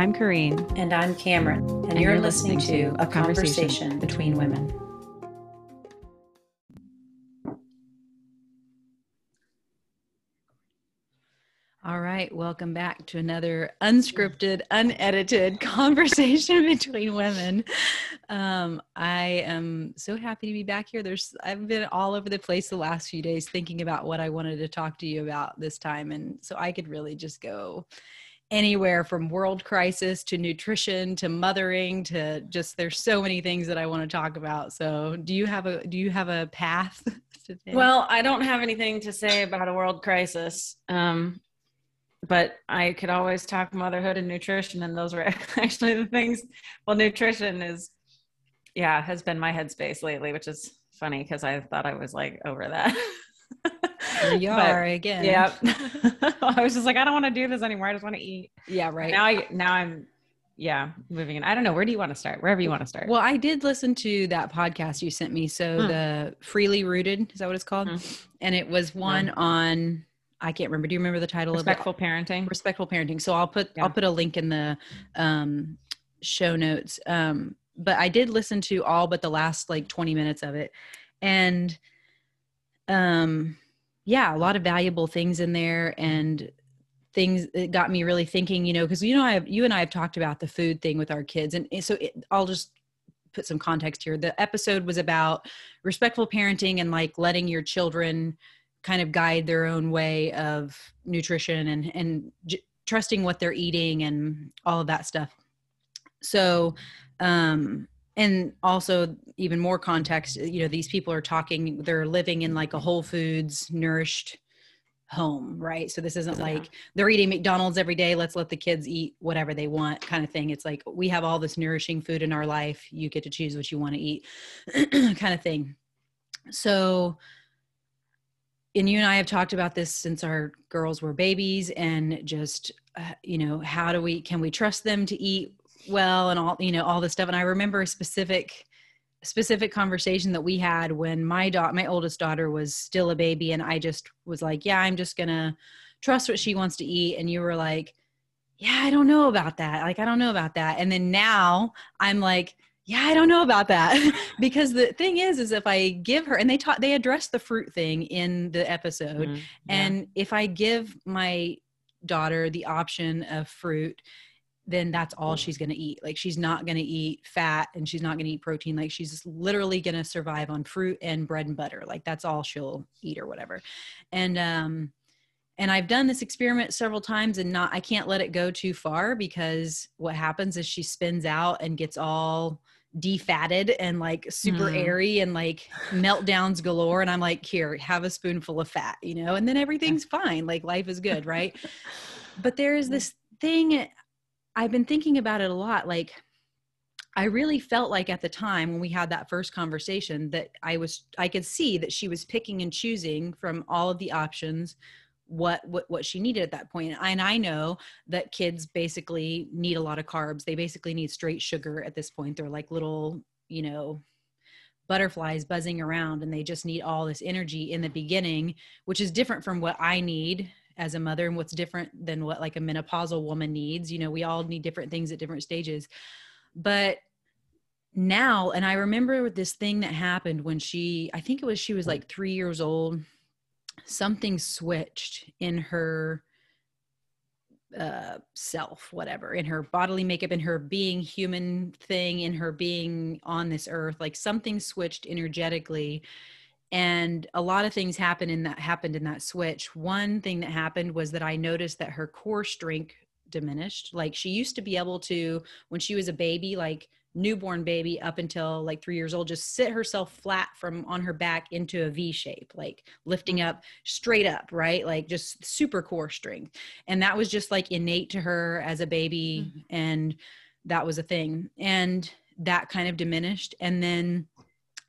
I'm Corrine. And I'm Cameron. And, and you're, you're, listening, listening to A Conversation, conversation Between Women. All right, welcome back to another unscripted, unedited conversation between women. Um, I am so happy to be back here. There's I've been all over the place the last few days thinking about what I wanted to talk to you about this time, and so I could really just go anywhere from world crisis to nutrition to mothering to just there's so many things that I want to talk about. So, do you have a do you have a path? Well, I don't have anything to say about a world crisis. Um, but I could always talk motherhood and nutrition, and those were actually the things. Well, nutrition is, yeah, has been my headspace lately, which is funny because I thought I was like over that. But, are again. Yeah. I was just like, I don't want to do this anymore. I just want to eat. Yeah, right. Now I now I'm yeah, moving in. I don't know. Where do you want to start? Wherever you want to start. Well, I did listen to that podcast you sent me. So hmm. the Freely Rooted, is that what it's called? Hmm. And it was one on I can't remember. Do you remember the title Respectful of Respectful Parenting? Respectful Parenting. So I'll put yeah. I'll put a link in the um, show notes. Um, but I did listen to all but the last like 20 minutes of it. And um yeah, a lot of valuable things in there and things that got me really thinking, you know, because you know I have you and I have talked about the food thing with our kids. And, so it, I'll just put some context here. The episode was about respectful parenting and like letting your children kind of guide their own way of nutrition and and j- trusting what they're eating and all of that stuff so um and also even more context you know these people are talking they're living in like a whole foods nourished home right? So this isn't yeah. like they're eating mcdonald's every day let's let the kids eat whatever they want kind of thing. It's like we have all this nourishing food in our life you get to choose what you want to eat kind of thing. So and you and I have talked about this since our girls were babies and just uh, you know how do we can we trust them to eat well and all you know all this stuff. And I remember a specific specific conversation that we had when my daughter my oldest daughter was still a baby and I just was like yeah I'm just going to trust what she wants to eat. And you were like yeah I don't know about that. Like I don't know about that. And then now I'm like yeah i don't know about that. Because the thing is is if i give her and they taught they addressed the fruit thing in the episode. Mm, yeah. and if i give my daughter the option of fruit then that's all she's going to eat. Like she's not going to eat fat and she's not going to eat protein. Like she's literally going to survive on fruit and bread and butter. Like that's all she'll eat or whatever. And um and I've done this experiment several times and not I can't let it go too far because what happens is she spins out and gets all defatted and like super mm. airy and like meltdowns galore. And i'm like here have a spoonful of fat you know? And then everything's fine. Like life is good right? But there is this thing i've been thinking about it a lot like i really felt like at the time when we had that first conversation that i was i could see that she was picking and choosing from all of the options what what what she needed at that point. And i know that kids basically need a lot of carbs. They basically need straight sugar at this point. They're like little you know butterflies buzzing around and they just need all this energy in the beginning which is different from what i need as a mother and what's different than what like a menopausal woman needs you know we all need different things at different stages. But now and i remember this thing that happened when she i think it was she was like 3 years old something switched in her uh self whatever in her bodily makeup in her being human thing in her being on this earth like something switched energetically and a lot of things happened in that happened in that switch. One thing that happened was that i noticed that her core strength diminished like she used to be able to when she was a baby like newborn baby up until like three years old just sit herself flat from on her back into a v shape like lifting mm-hmm. up straight up right? Like just super core strength. And that was just like innate to her as a baby mm-hmm. and that was a thing. And that kind of diminished. And then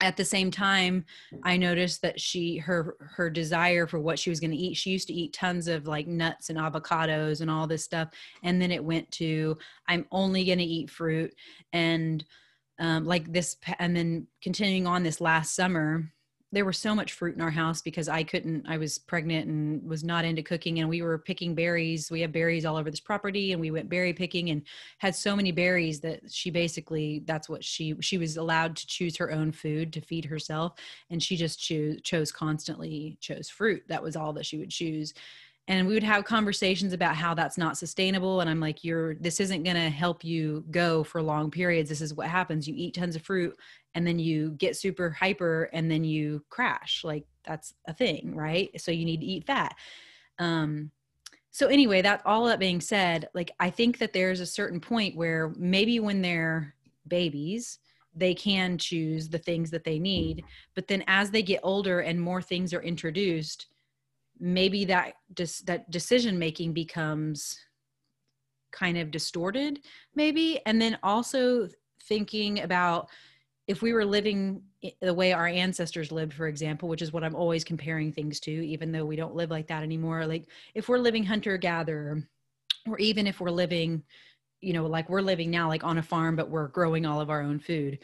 at the same time i noticed that she her her desire for what she was going to eat she used to eat tons of like nuts and avocados and all this stuff and then it went to i'm only going to eat fruit and um, like this and then continuing on this last summer there was so much fruit in our house because I couldn't, I was pregnant and was not into cooking. And we were picking berries. We have berries all over this property and we went berry picking and had so many berries that she basically, that's what she, she was allowed to choose her own food to feed herself. And she just chose, chose constantly chose fruit. That was all that she would choose and we would have conversations about how that's not sustainable and i'm like you're this isn't going to help you go for long periods. This is what happens. You eat tons of fruit and then you get super hyper and then you crash. Like that's a thing right? So you need to eat fat. Um so anyway that all that being said like i think that there's a certain point where maybe when they're babies they can choose the things that they need but then as they get older and more things are introduced maybe that just that decision making becomes kind of distorted maybe. And then also thinking about if we were living the way our ancestors lived for example which is what i'm always comparing things to even though we don't live like that anymore. Like if we're living hunter gatherer or even if we're living you know like we're living now like on a farm but we're growing all of our own food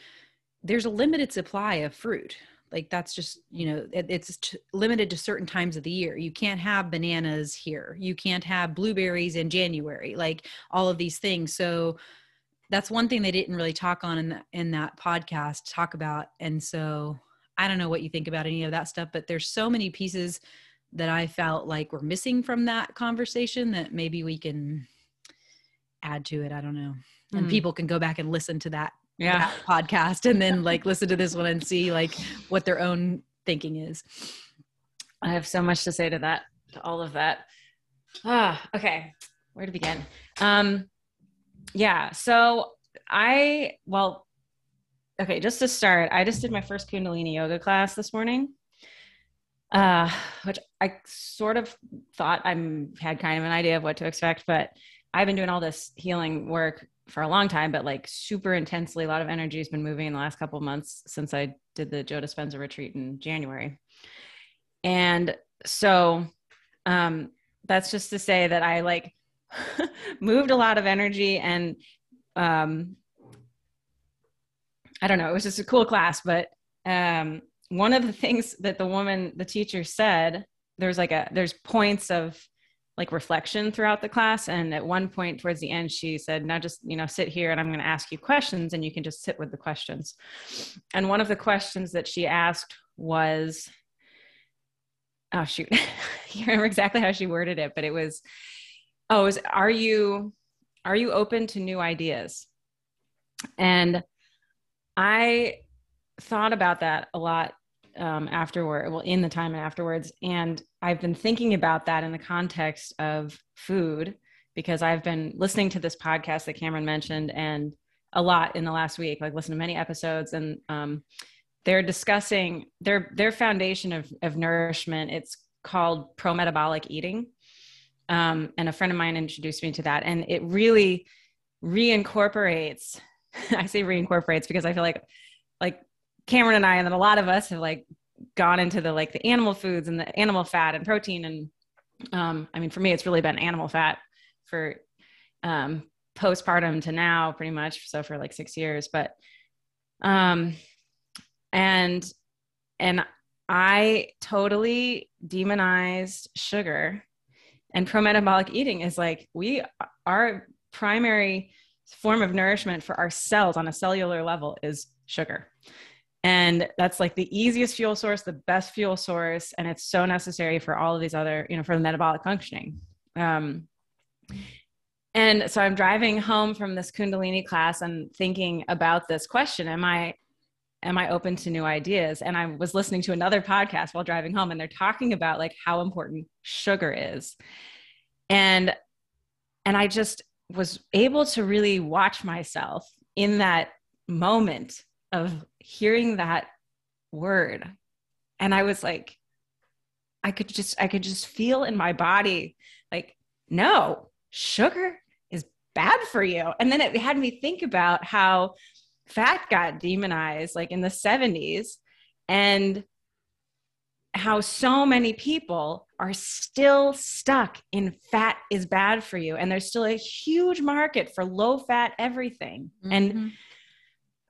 there's a limited supply of fruit like that's just you know it, it's t- limited to certain times of the year. You can't have bananas here. You can't have blueberries in january like all of these things. So that's one thing they didn't really talk on in, the, in that podcast talk about. And so i don't know what you think about any of that stuff but there's so many pieces that i felt like were missing from that conversation that maybe we can add to it. I don't know. And mm. people can go back and listen to that yeah. podcast and then like listen to this one and see like what their own thinking is. I have so much to say to that to all of that. Ah okay. Where to begin? Um yeah so i well okay just to start i just did my first kundalini yoga class this morning uh which i sort of thought i'm had kind of an idea of what to expect but i've been doing all this healing work for a long time, but like super intensely. A lot of energy has been moving in the last couple months since I did the Joe Dispenza retreat in January. And so um, that's just to say that I like moved a lot of energy and um, I don't know, it was just a cool class. But um, one of the things that the woman, the teacher said, there's like a, there's points of like reflection throughout the class. And at one point towards the end she said now just you know sit here and i'm going to ask you questions and you can just sit with the questions. And one of the questions that she asked was oh shoot. You remember exactly how she worded it but it was oh is are you are you open to new ideas? And i thought about that a lot um, afterward, well, in the time and afterwards. And I've been thinking about that in the context of food because I've been listening to this podcast that Cameron mentioned and a lot in the last week, like listen to many episodes and um, they're discussing their their foundation of, of nourishment. It's called pro metabolic eating. Um, and a friend of mine introduced me to that. And it really reincorporates, I say reincorporates because I feel like Cameron and I, and then a lot of us have like gone into the like the animal foods and the animal fat and protein. And um, I mean, for me, it's really been animal fat for um, postpartum to now, pretty much. So for like six years, but um, and and I totally demonized sugar and pro-metabolic eating is like we our primary form of nourishment for our cells on a cellular level is sugar and that's like the easiest fuel source the best fuel source and it's so necessary for all of these other you know for the metabolic functioning. Um, and so i'm driving home from this kundalini class and thinking about this question am i am i open to new ideas? And i was listening to another podcast while driving home and they're talking about like how important sugar is. And and i just was able to really watch myself in that moment of hearing that word. And i was like i could just i could just feel in my body like no sugar is bad for you. And then it had me think about how fat got demonized like in the 70s and how so many people are still stuck in fat is bad for you. And there's still a huge market for low fat everything. Mm-hmm. and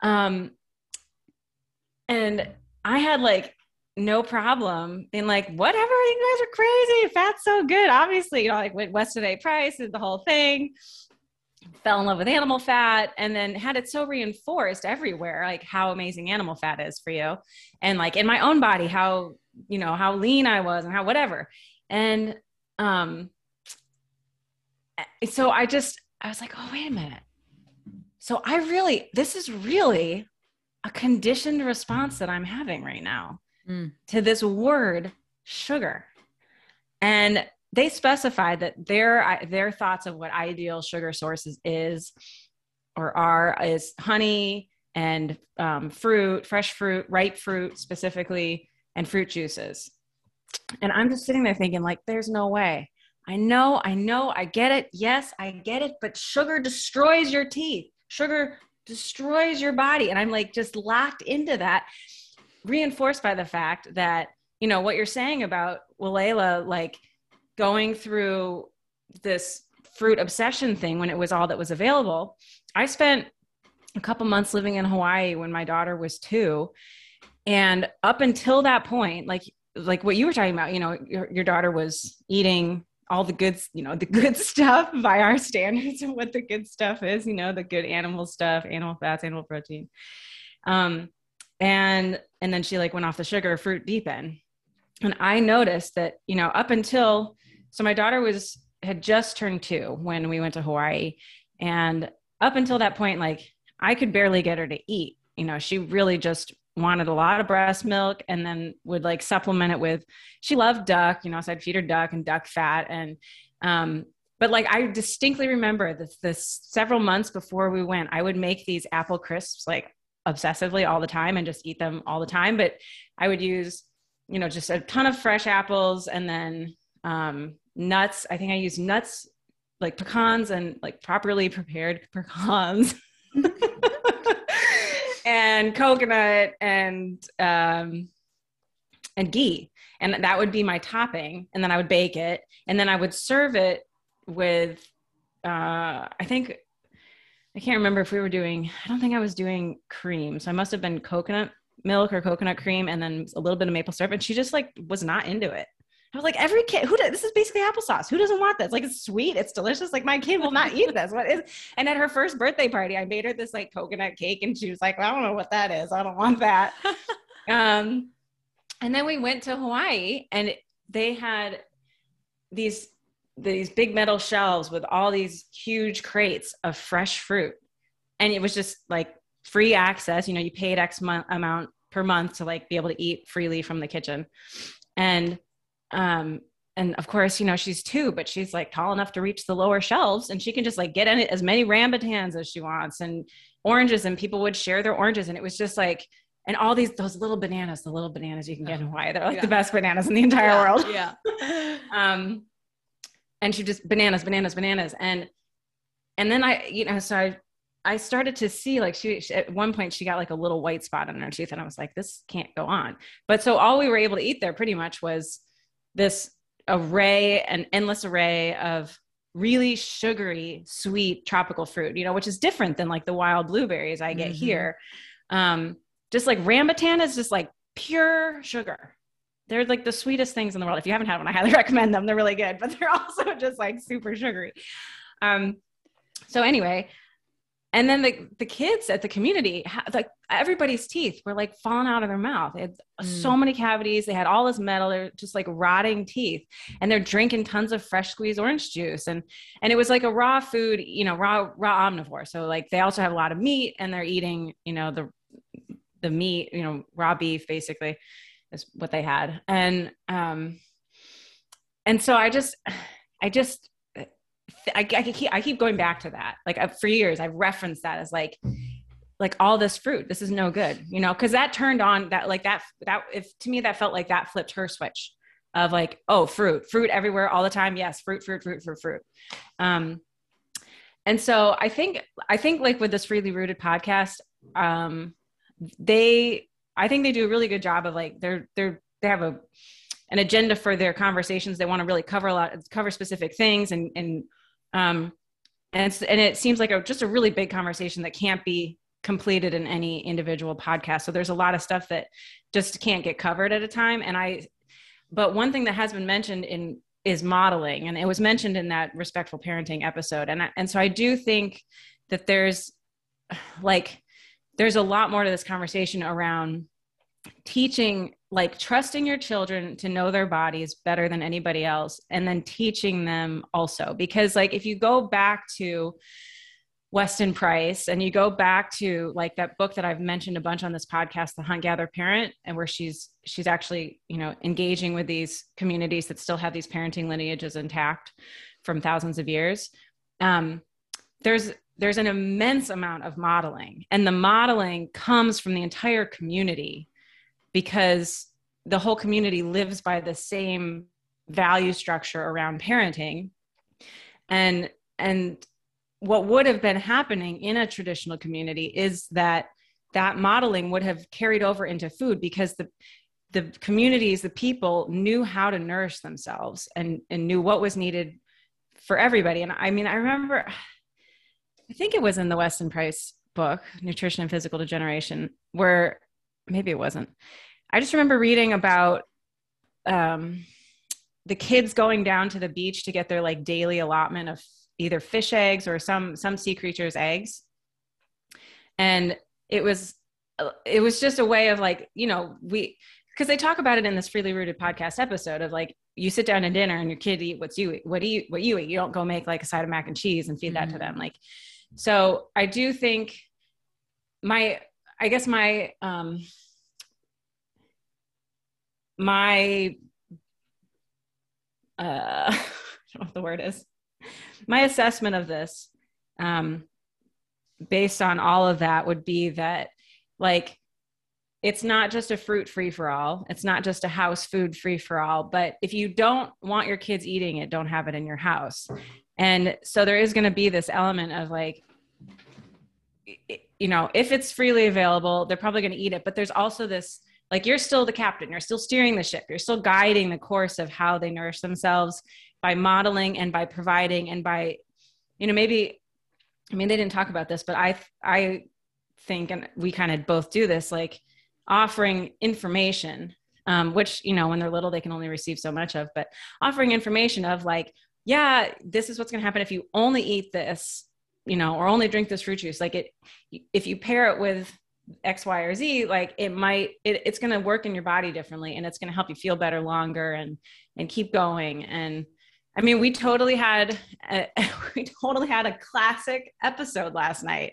um and I had like no problem being like, whatever, you guys are crazy. Fat's so good. Obviously, you know, like with Weston A. Price and the whole thing. Fell in love with animal fat and then had it so reinforced everywhere, like how amazing animal fat is for you. And like in my own body, how, you know, how lean I was and how whatever. And um so I just I was like, oh, wait a minute. So I really, this is really a conditioned response that I'm having right now mm. to this word sugar. And they specified that their their thoughts of what ideal sugar sources is or are is honey and um, fruit, fresh fruit, ripe fruit specifically, and fruit juices. And I'm just sitting there thinking, like, there's no way. I know, I know, I get it. Yes, I get it. But sugar destroys your teeth. Sugar destroys your body. And I'm like just locked into that, reinforced by the fact that, you know, what you're saying about Walela, like going through this fruit obsession thing when it was all that was available. I spent a couple months living in Hawaii when my daughter was two. And up until that point, like like what you were talking about, you know, your, your daughter was eating all the good, you know, the good stuff by our standards of what the good stuff is, you know, the good animal stuff, animal fats, animal protein. Um, and and then she like went off the sugar fruit deep end. And I noticed that, you know, up until so my daughter was had just turned two when we went to Hawaii. And up until that point, like I could barely get her to eat. You know, she really just wanted a lot of breast milk and then would like supplement it with she loved duck you know so i'd feed her duck and duck fat. And um but like i distinctly remember this this several months before we went i would make these apple crisps like obsessively all the time and just eat them all the time. But i would use you know just a ton of fresh apples and then um nuts. I think i used nuts like pecans and like properly prepared pecans and coconut and um, and ghee, and that would be my topping. And then I would bake it, and then I would serve it with. Uh, I think I can't remember if we were doing. I don't think I was doing cream, so I must have been coconut milk or coconut cream, and then a little bit of maple syrup. And she just like was not into it. I was like, every kid who does, this is basically applesauce. Who doesn't want this? Like it's sweet, it's delicious. Like my kid will not eat this. What is? And at her first birthday party, I made her this like coconut cake, and she was like, well, I don't know what that is. I don't want that. um, and then we went to Hawaii, and they had these these big metal shelves with all these huge crates of fresh fruit, and it was just like free access. You know, you paid X month amount per month to like be able to eat freely from the kitchen, and um and of course you know she's two but she's like tall enough to reach the lower shelves and she can just like get in it as many rambutans as she wants and oranges and people would share their oranges and it was just like and all these those little bananas the little bananas you can get in hawaii they're like yeah. the best bananas in the entire yeah, world yeah um and she just bananas bananas bananas and and then i you know so i I started to see like she, she, at one point she got like a little white spot on her tooth and I was like this can't go on. But so all we were able to eat there pretty much was this array, an endless array of really sugary, sweet tropical fruit, you know, which is different than like the wild blueberries I get mm-hmm. here. Um, just like rambutan is just like pure sugar. They're like the sweetest things in the world. If you haven't had one, I highly recommend them. They're really good, but they're also just like super sugary. Um, so anyway, and then the the kids at the community like everybody's teeth were like falling out of their mouth. They had mm. so many cavities. They had all this metal. They're just like rotting teeth. And they're drinking tons of fresh squeezed orange juice. And and it was like a raw food you know raw raw omnivore. So like they also have a lot of meat and they're eating you know the the meat you know raw beef basically is what they had. And um and so i just i just I, I keep I keep going back to that. Like for years, I've referenced that as like like all this fruit. This is no good, you know, because that turned on that like that that if to me that felt like that flipped her switch of like oh fruit fruit everywhere all the time. Yes, fruit fruit fruit fruit fruit. Um, and so I think I think like with this freely rooted podcast, um, they I think they do a really good job of like they're they're they have a an agenda for their conversations. They want to really cover a lot, cover specific things and and um, and and it seems like a, just a really big conversation that can't be completed in any individual podcast. So there's a lot of stuff that just can't get covered at a time. And I, but one thing that has been mentioned in is modeling, and it was mentioned in that respectful parenting episode. And I, and so I do think that there's like there's a lot more to this conversation around teaching like trusting your children to know their bodies better than anybody else and then teaching them also. Because like if you go back to Weston Price and you go back to like that book that I've mentioned a bunch on this podcast the hunt gather parent and where she's she's actually you know engaging with these communities that still have these parenting lineages intact from thousands of years um, there's there's an immense amount of modeling. And the modeling comes from the entire community because the whole community lives by the same value structure around parenting. And and what would have been happening in a traditional community is that that modeling would have carried over into food because the the communities the people knew how to nourish themselves and and knew what was needed for everybody. And i mean i remember i think it was in the weston price book nutrition and physical degeneration where maybe it wasn't i just remember reading about um the kids going down to the beach to get their like daily allotment of either fish eggs or some some sea creatures eggs and it was it was just a way of like you know we because they talk about it in this freely rooted podcast episode of like you sit down to dinner and your kid eat what you eat what do you what you eat you don't go make like a side of mac and cheese and feed mm-hmm. that to mm-hmm. them like so i do think my i guess my um my uh i don't know what the word is. My assessment of this um, based on all of that would be that like it's not just a fruit free for all it's not just a house food free for all but if you don't want your kids eating it don't have it in your house. And so there is going to be this element of like you know if it's freely available they're probably going to eat it. But there's also this like you're still the captain you're still steering the ship you're still guiding the course of how they nourish themselves by modeling and by providing and by you know maybe i mean they didn't talk about this but i i think and we kind of both do this like offering information um, which you know when they're little they can only receive so much of but offering information of like yeah this is what's going to happen if you only eat this you know or only drink this fruit juice like it if you pair it with x y or z like it might it, it's going to work in your body differently and it's going to help you feel better longer and and keep going and I mean, we totally had a, we totally had a classic episode last night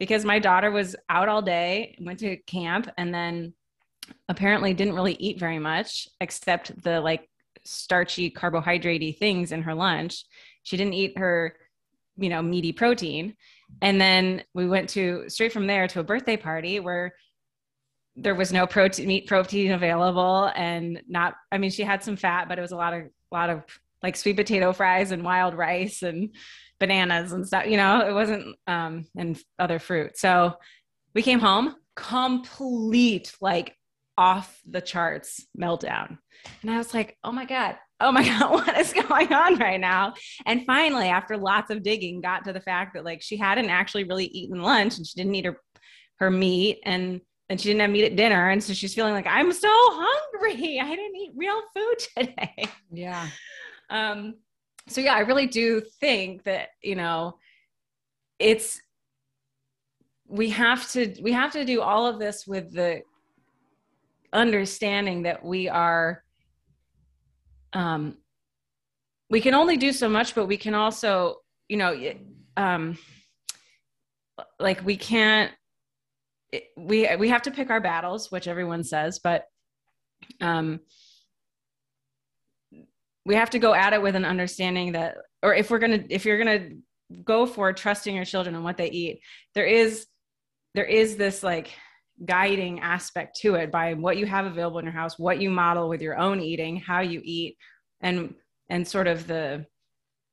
because my daughter was out all day, went to camp, and then apparently didn't really eat very much except the like starchy carbohydratey things in her lunch. She didn't eat her, you know, meaty protein. And then we went to straight from there to a birthday party where there was no protein meat protein available and not I mean she had some fat but it was a lot of a lot of like sweet potato fries and wild rice and bananas and stuff, you know, it wasn't, um, and other fruit. So we came home, complete, like off the charts meltdown. And I was like, oh my God, oh my God, what is going on right now? And finally, after lots of digging, got to the fact that like she hadn't actually really eaten lunch and she didn't eat her, her meat and and she didn't have meat at dinner. And so she's feeling like, I'm so hungry. I didn't eat real food today. Yeah. Um, so yeah, I really do think that, you know, it's, we have to, we have to do all of this with the understanding that we are, um, we can only do so much, but we can also, you know, um, like we can't, we, we have to pick our battles, which everyone says, but, um, we have to go at it with an understanding that or if we're to if you're to go for trusting your children and what they eat there is there is this like guiding aspect to it by what you have available in your house what you model with your own eating how you eat and and sort of the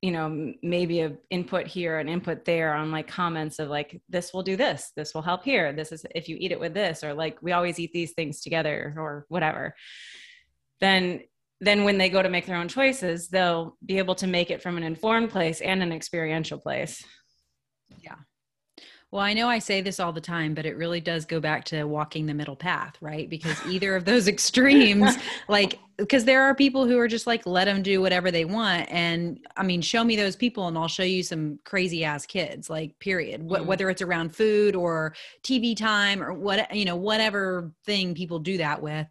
you know maybe a input here an input there on like comments of like this will do this this will help here this is if you eat it with this or like we always eat these things together or whatever then then when they go to make their own choices, they'll be able to make it from an informed place and an experiential place. Yeah. Well, I know I say this all the time, but it really does go back to walking the middle path, right? Because either of those extremes, like, because there are people who are just like, let them do whatever they want. And I mean, show me those people and I'll show you some crazy ass kids, like, period. Mm. Whether it's around food or TV time or what, you know, whatever thing people do that with,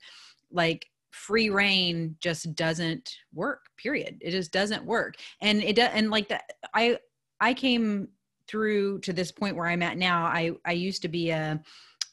like, free reign just doesn't work period it just doesn't work and it does and like that i i came through to this point where I'm at now, I, I used to be a,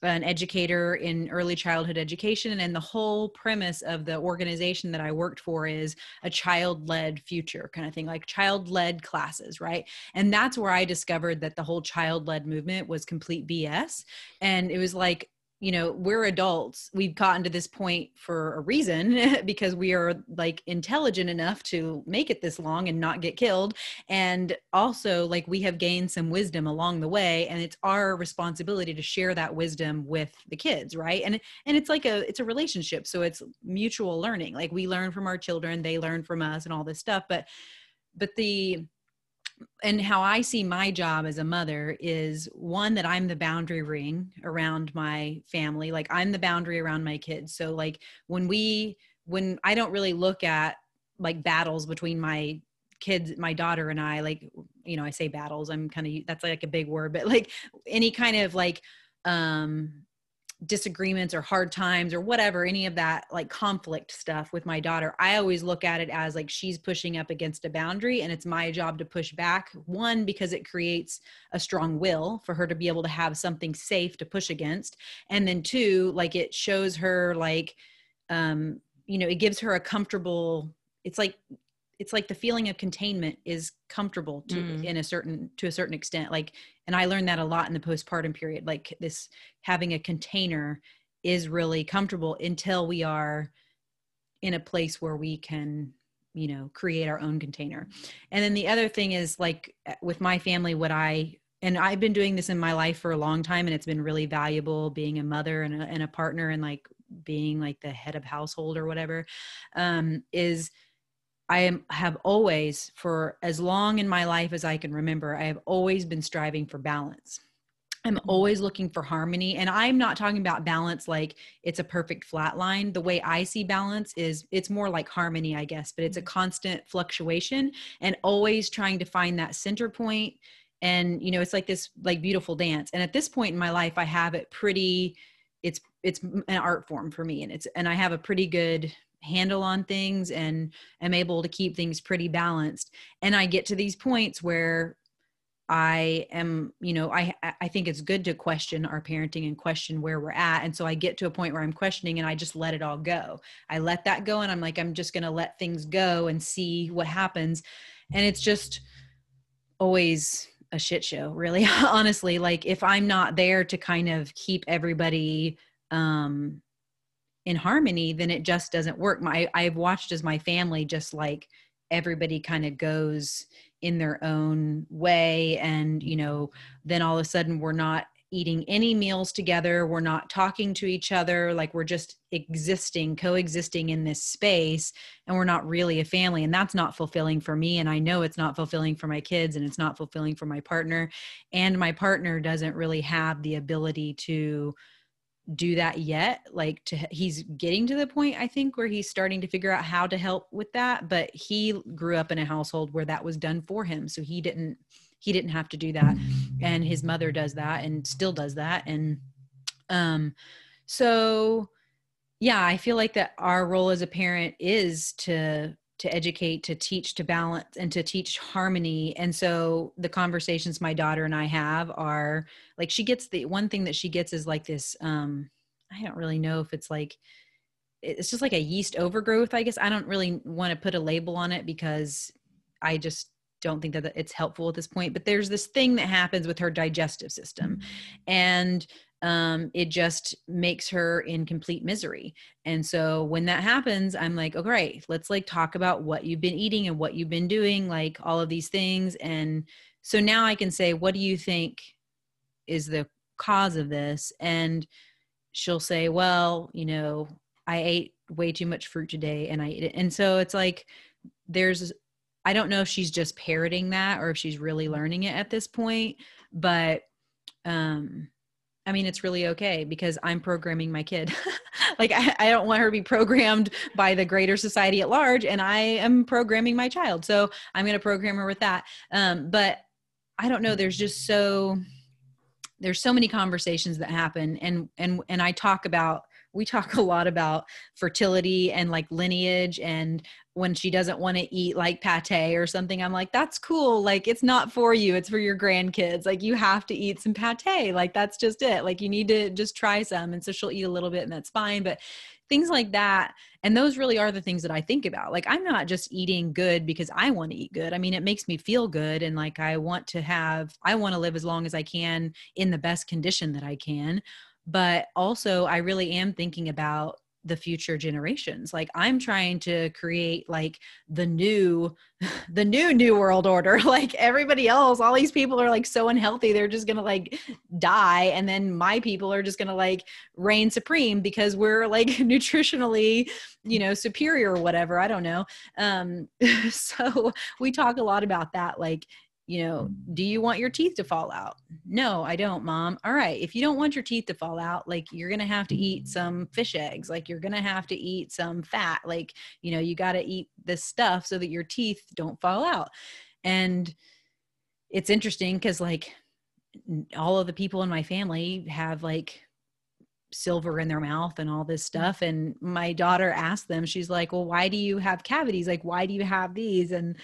an educator in early childhood education and the whole premise of the organization that i worked for is a child-led future kind of thing like child-led classes right? And that's where i discovered that the whole child-led movement was complete bs and it was like you know we're adults. We've gotten to this point for a reason because we are like intelligent enough to make it this long and not get killed. And also like we have gained some wisdom along the way and it's our responsibility to share that wisdom with the kids right? And and it's like a it's a relationship so it's mutual learning. Like we learn from our children they learn from us and all this stuff but but the and how I see my job as a mother is one that I'm the boundary ring around my family. Like I'm the boundary around my kids. So like when we when I don't really look at like battles between my kids my daughter and I like you know I say battles I'm kind of that's like a big word but like any kind of like um disagreements or hard times or whatever any of that like conflict stuff with my daughter i always look at it as like she's pushing up against a boundary and it's my job to push back one because it creates a strong will for her to be able to have something safe to push against and then two like it shows her like um you know it gives her a comfortable it's like it's like the feeling of containment is comfortable to mm. in a certain to a certain extent like and i learned that a lot in the postpartum period like this having a container is really comfortable until we are in a place where we can you know create our own container. And then the other thing is like uh, with my family what i and i've been doing this in my life for a long time and it's been really valuable being a mother and a, and a partner and like being like the head of household or whatever um, is I am, have always, for as long in my life as I can remember, I have always been striving for balance. I'm mm-hmm. always looking for harmony. And I'm not talking about balance like it's a perfect flat line. The way I see balance is it's more like harmony, I guess, but it's a mm-hmm. constant fluctuation and always trying to find that center point. And, you know, it's like this like beautiful dance. And at this point in my life, I have it pretty, it's, it's an art form for me. And it's, and I have a pretty good handle on things and am able to keep things pretty balanced. And i get to these points where i am you know i i think it's good to question our parenting and question where we're at. And so i get to a point where i'm questioning and i just let it all go. I let that go and i'm like i'm just going to let things go and see what happens. And it's just always a shit show really honestly. Like if i'm not there to kind of keep everybody um in harmony then it just doesn't work. My i've watched as my family just like everybody kind of goes in their own way and you know then all of a sudden we're not eating any meals together we're not talking to each other like we're just existing coexisting in this space and we're not really a family. And that's not fulfilling for me and i know it's not fulfilling for my kids and it's not fulfilling for my partner. And my partner doesn't really have the ability to do that yet like to he's getting to the point i think where he's starting to figure out how to help with that but he grew up in a household where that was done for him so he didn't he didn't have to do that and his mother does that and still does that and um so yeah i feel like that our role as a parent is to to educate to teach to balance and to teach harmony. And so the conversations my daughter and i have are like she gets the one thing that she gets is like this um i don't really know if it's like it's just like a yeast overgrowth i guess. I don't really want to put a label on it because i just don't think that it's helpful at this point. But there's this thing that happens with her digestive system. And um, it just makes her in complete misery. And so when that happens, I'm like, okay, let's like talk about what you've been eating and what you've been doing, like all of these things. And so now I can say, what do you think is the cause of this? And she'll say, well, you know, I ate way too much fruit today and I ate it. And so it's like, there's, I don't know if she's just parroting that or if she's really learning it at this point, but um I mean, it's really okay because I'm programming my kid. like, I, I, don't want her to be programmed by the greater society at large, and I am programming my child. So I'm going to program her with that. Um, but I don't know. There's just so there's so many conversations that happen, and and and I talk about we talk a lot about fertility and like lineage and when she doesn't want to eat like pate or something i'm like that's cool like it's not for you it's for your grandkids like you have to eat some pate like that's just it like you need to just try some and so she'll eat a little bit and that's fine but things like that and those really are the things that i think about like i'm not just eating good because i want to eat good i mean it makes me feel good and like i want to have i want to live as long as i can in the best condition that i can but also i really am thinking about the future generations. Like i'm trying to create like the new the new new world order. Like everybody else all these people are like so unhealthy they're just gonna like die and then my people are just gonna like reign supreme because we're like nutritionally you know superior or whatever i don't know. Um so we talk a lot about that like you know, do you want your teeth to fall out? No, I don't, mom. All right. If you don't want your teeth to fall out, like you're going to have to eat some fish eggs. Like you're going to have to eat some fat. Like, you know, you got to eat this stuff so that your teeth don't fall out. And it's interesting because, like, all of the people in my family have like silver in their mouth and all this mm. stuff and my daughter asked them she's like well why do you have cavities like why do you have these and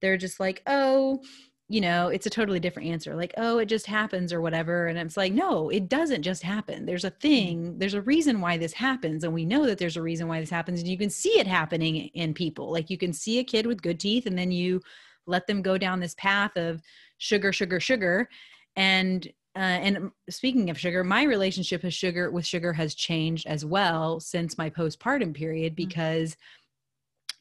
they're just like oh you know, it's a totally different answer. Like, oh, it just happens or whatever. And it's like, no, it doesn't just happen. There's a mm-hmm. thing, there's a reason why this happens. And we know that there's a reason why this happens. And you can see it happening in people. Like you can see a kid with good teeth and then you let them go down this path of sugar, sugar, sugar. And uh, and speaking of sugar, my relationship with sugar with sugar has changed as well since my postpartum period mm. because mm-hmm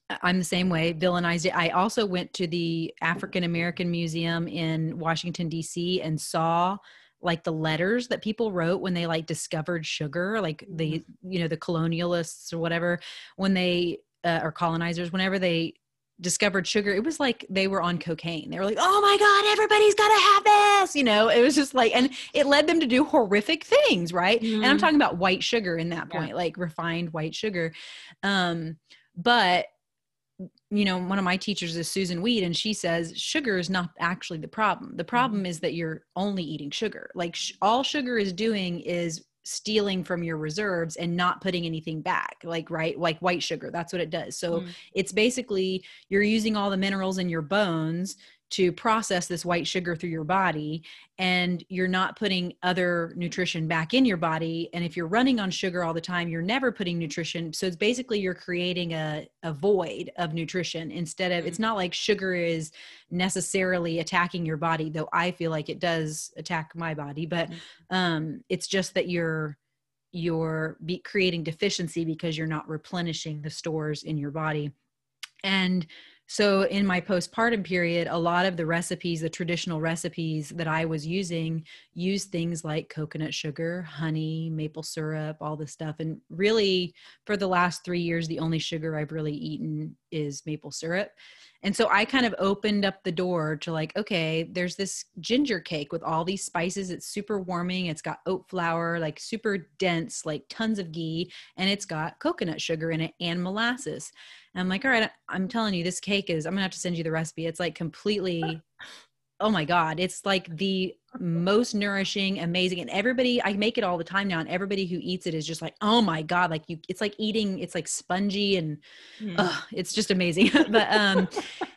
I'm the same way, villainized it. I also went to the African American Museum in Washington, D.C., and saw like the letters that people wrote when they like discovered sugar, like the, mm-hmm. you know, the colonialists or whatever, when they, uh, or colonizers, whenever they discovered sugar, it was like they were on cocaine. They were like, oh my God, everybody's got to have this. You know, it was just like, and it led them to do horrific things, right? Mm-hmm. And I'm mm-hmm. talking about white sugar in that point, yeah. like refined white sugar. Um, but you know, one of my teachers is Susun Weed, and she says sugar is not actually the problem. The problem mm-hmm. is that you're only eating sugar. Like sh- all sugar is doing is stealing from your reserves and not putting anything back like right like white sugar that's what it does so mm. it's basically you're using all the minerals in your bones to process this white sugar through your body and you're not putting other nutrition back in your body and if you're running on sugar all the time you're never putting nutrition so it's basically you're creating a, a void of nutrition instead of it's mm-hmm. not like sugar is necessarily attacking your body though i feel like it does attack my body but mm-hmm. um it's just that you're you're be creating deficiency because you're not replenishing the stores in your body and so in my postpartum period, a lot of the recipes, the traditional recipes that I was using, used things like coconut sugar, honey, maple syrup, all this stuff. And really, for the last three years, the only sugar I've really eaten is maple syrup. And so I kind of opened up the door to like, okay, there's this ginger cake with all these spices. It's super warming. It's got oat flour, like super dense, like tons of ghee, and it's got coconut sugar in it and molasses. And I'm like, all right, I'm telling you, this cake is, I'm gonna have to send you the recipe. It's like completely oh my god it's like the most nourishing amazing and everybody i make it all the time now and everybody who eats it is just like oh my god like you it's like eating it's like spongy and mm. uh, it's just amazing but um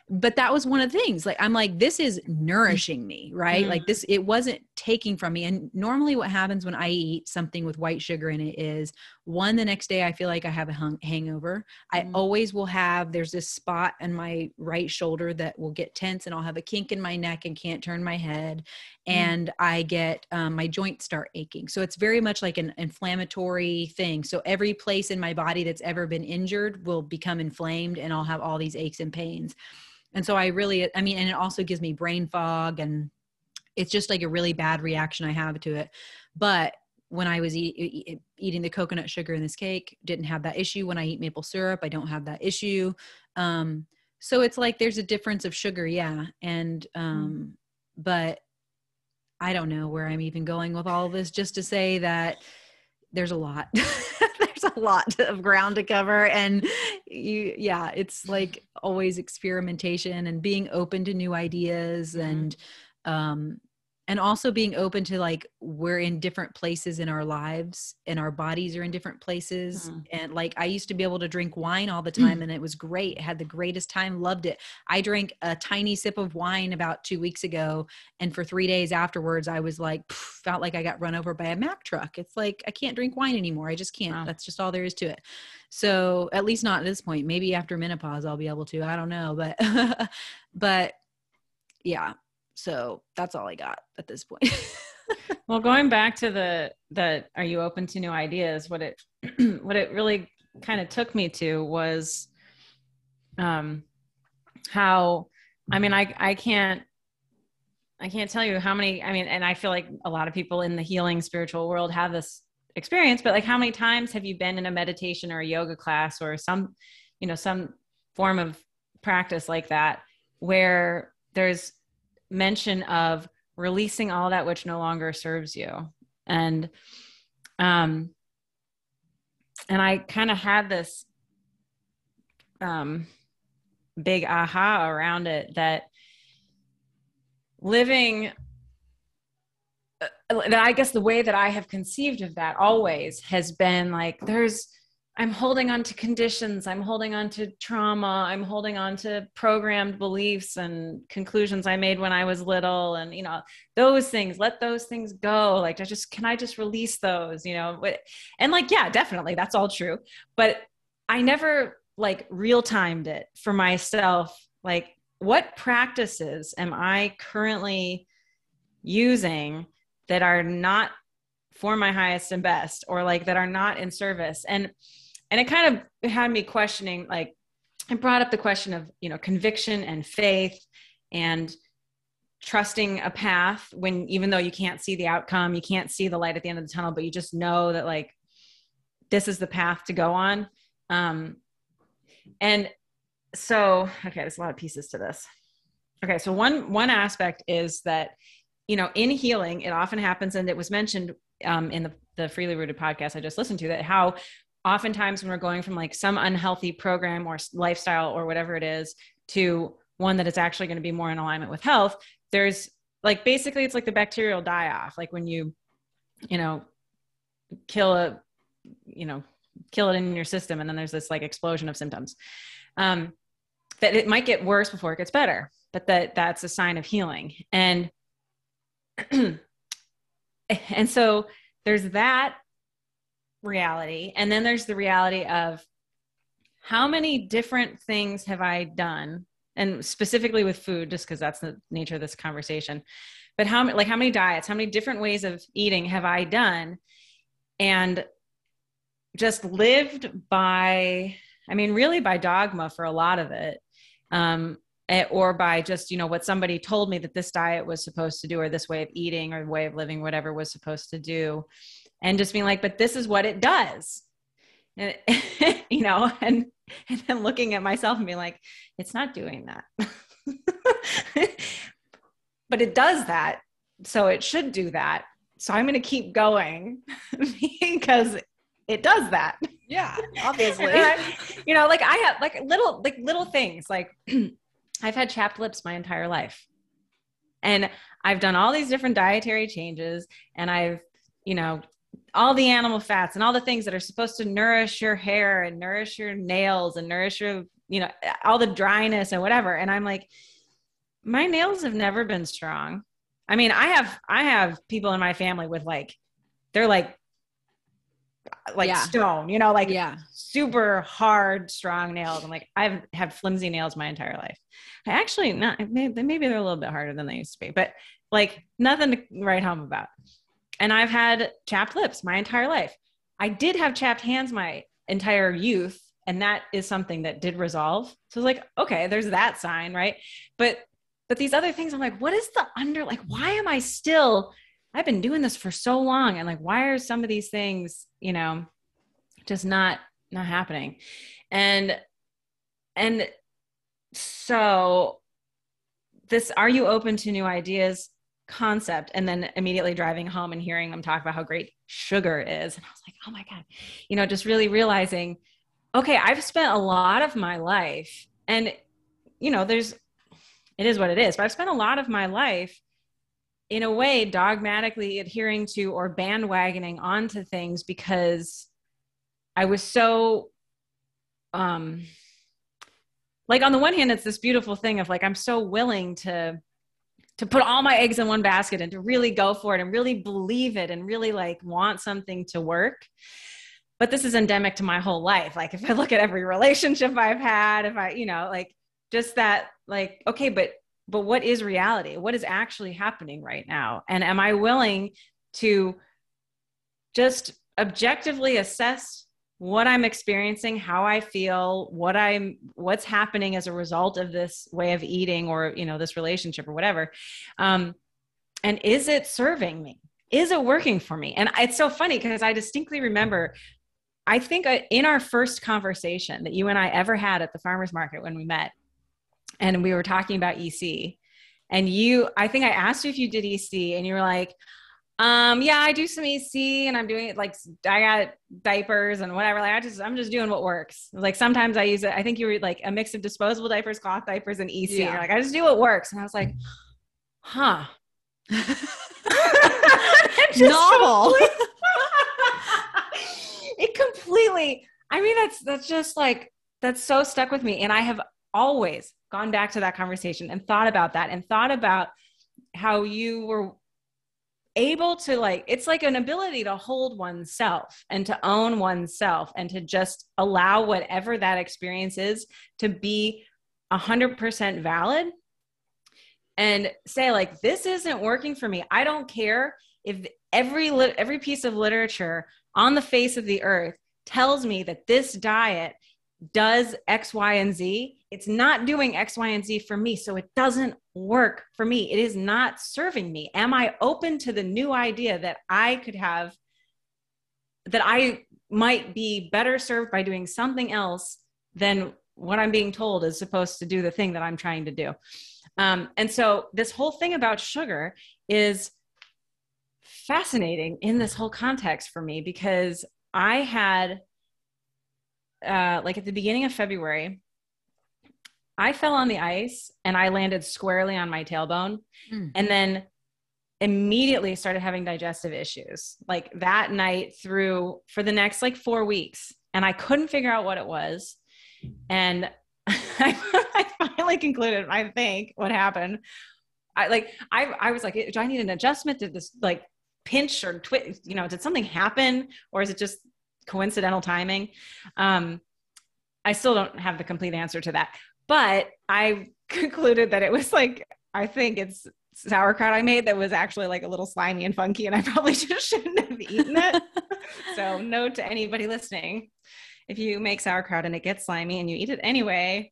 but that was one of the things like i'm like this is nourishing me right mm. like this it wasn't taking from me and normally what happens when i eat something with white sugar in it is one the next day i feel like i have a hung- hangover mm. i always will have there's this spot in my right shoulder that will get tense and i'll have a kink in my neck and can't turn my head mm. And i get um, my joints start aching. So it's very much like an inflammatory thing. So every place in my body that's ever been injured will become inflamed and i'll have all these aches and pains. And so i really i mean and it also gives me brain fog and it's just like a really bad reaction i have to it. But when i was eat, eat, eating the coconut sugar in this cake didn't have that issue. When i eat maple syrup i don't have that issue. Um, so it's like there's a difference of sugar yeah. And um, but I don't know where I'm even going with all this, just to say that there's a lot. there's a lot of ground to cover. And you, yeah, it's like always experimentation and being open to new ideas mm-hmm. and, um, and also being open to like we're in different places in our lives and our bodies are in different places mm-hmm. and like i used to be able to drink wine all the time mm-hmm. and it was great had the greatest time loved it i drank a tiny sip of wine about two weeks ago and for three days afterwards i was like pff, felt like i got run over by a mack truck it's like i can't drink wine anymore i just can't wow. that's just all there is to it so at least not at this point maybe after menopause i'll be able to i don't know but but yeah so that's all I got at this point. well, going back to the the are you open to new ideas? What it what it really kind of took me to was um how I mean I I can't I can't tell you how many I mean and I feel like a lot of people in the healing spiritual world have this experience but like how many times have you been in a meditation or a yoga class or some you know some form of practice like that where there's mention of releasing all that which no longer serves you. And um and i kind of had this um big aha around it that living uh, that i guess the way that i have conceived of that always has been like there's I'm holding on to conditions, I'm holding on to trauma, I'm holding on to programmed beliefs and conclusions I made when I was little and you know those things. Let those things go. Like I just can I just release those you know? And like yeah definitely that's all true. But I never like real timed it for myself. Like what practices am I currently using that are not for my highest and best or like that are not in service? And and it kind of had me questioning like it brought up the question of you know conviction and faith and trusting a path when even though you can't see the outcome you can't see the light at the end of the tunnel but you just know that like this is the path to go on. Um and so okay there's a lot of pieces to this. Okay so one one aspect is that you know in healing it often happens and it was mentioned um, in the, the freely rooted podcast i just listened to that how oftentimes when we're going from like some unhealthy program or lifestyle or whatever it is to one that is actually going to be more in alignment with health there's like basically it's like the bacterial die off like when you you know kill a you know kill it in your system and then there's this like explosion of symptoms um that it might get worse before it gets better but that that's a sign of healing. And and so there's that reality. And then there's the reality of how many different things have I done? And specifically with food, just because that's the nature of this conversation. But how like how many diets, how many different ways of eating have I done? And just lived by, I mean, really by dogma for a lot of it. Um, or by just you know what somebody told me that this diet was supposed to do or this way of eating or way of living whatever was supposed to do and just being like, but this is what it does. And, you know, and and then looking at myself and being like, it's not doing that. but it does that. So it should do that. So I'm going to keep going because it does that. Yeah, obviously. I, you know, like I have like little like little things like I've had chapped lips my entire life. And I've done all these different dietary changes and I've, you know, all the animal fats and all the things that are supposed to nourish your hair and nourish your nails and nourish your you know all the dryness and whatever. And i'm like my nails have never been strong. I mean i have i have people in my family with like they're like like yeah. stone you know like yeah. super hard strong nails. I'm like i've had flimsy nails my entire life. I actually not maybe, maybe they're a little bit harder than they used to be but like nothing to write home about and I've had chapped lips my entire life. I did have chapped hands my entire youth, and that is something that did resolve. So it's like, okay, there's that sign, right? But but these other things, I'm like, what is the under like? Why am I still? I've been doing this for so long, and like, why are some of these things, you know, just not not happening? And and so this, are you open to new ideas? Concept and then immediately driving home and hearing them talk about how great sugar is. And i was like oh my god you know just really realizing okay i've spent a lot of my life and you know there's it is what it is but i've spent a lot of my life in a way dogmatically adhering to or bandwagoning onto things because i was so um like on the one hand it's this beautiful thing of like i'm so willing to to put all my eggs in one basket and to really go for it and really believe it and really like want something to work. But this is endemic to my whole life. Like if i look at every relationship i've had if i you know like just that like okay but but what is reality? What is actually happening right now? And am i willing to just objectively assess what i'm experiencing how i feel what i'm what's happening as a result of this way of eating or you know this relationship or whatever. Um, and is it serving me? Is it working for me? And it's so funny because i distinctly remember i think uh, in our first conversation that you and i ever had at the farmers market when we met and we were talking about ec and you i think i asked you if you did ec and you were like um, yeah, I do some EC and I'm doing it like I got diapers and whatever. Like I just I'm just doing what works. Like sometimes I use it. I think you were like a mix of disposable diapers, cloth diapers, and EC. Yeah. like I just do what works. And I was like, huh. Novel. it completely. I mean, that's that's just like that's so stuck with me, and I have always gone back to that conversation and thought about that and thought about how you were able to like it's like an ability to hold oneself and to own oneself and to just allow whatever that experience is to be 100% valid and say like this isn't working for me i don't care if every every piece of literature on the face of the earth tells me that this diet does X, Y, and Z. It's not doing X, Y, and Z for me. So it doesn't work for me. It is not serving me. Am I open to the new idea that I could have, that I might be better served by doing something else than what I'm being told is supposed to do the thing that I'm trying to do? Um, and so this whole thing about sugar is fascinating in this whole context for me because I had uh, like at the beginning of February, I fell on the ice and I landed squarely on my tailbone. Mm. And then immediately started having digestive issues like that night through for the next like four weeks. And I couldn't figure out what it was. And I, finally concluded, I think, what happened. I like, I, I was like, do I need an adjustment? Did this like pinch or twist? You know, did something happen or is it just coincidental timing. Um, I still don't have the complete answer to that, but I concluded that it was like, I think it's sauerkraut I made that was actually like a little slimy and funky, and I probably just shouldn't have eaten it. so, note to anybody listening if you make sauerkraut and it gets slimy and you eat it anyway,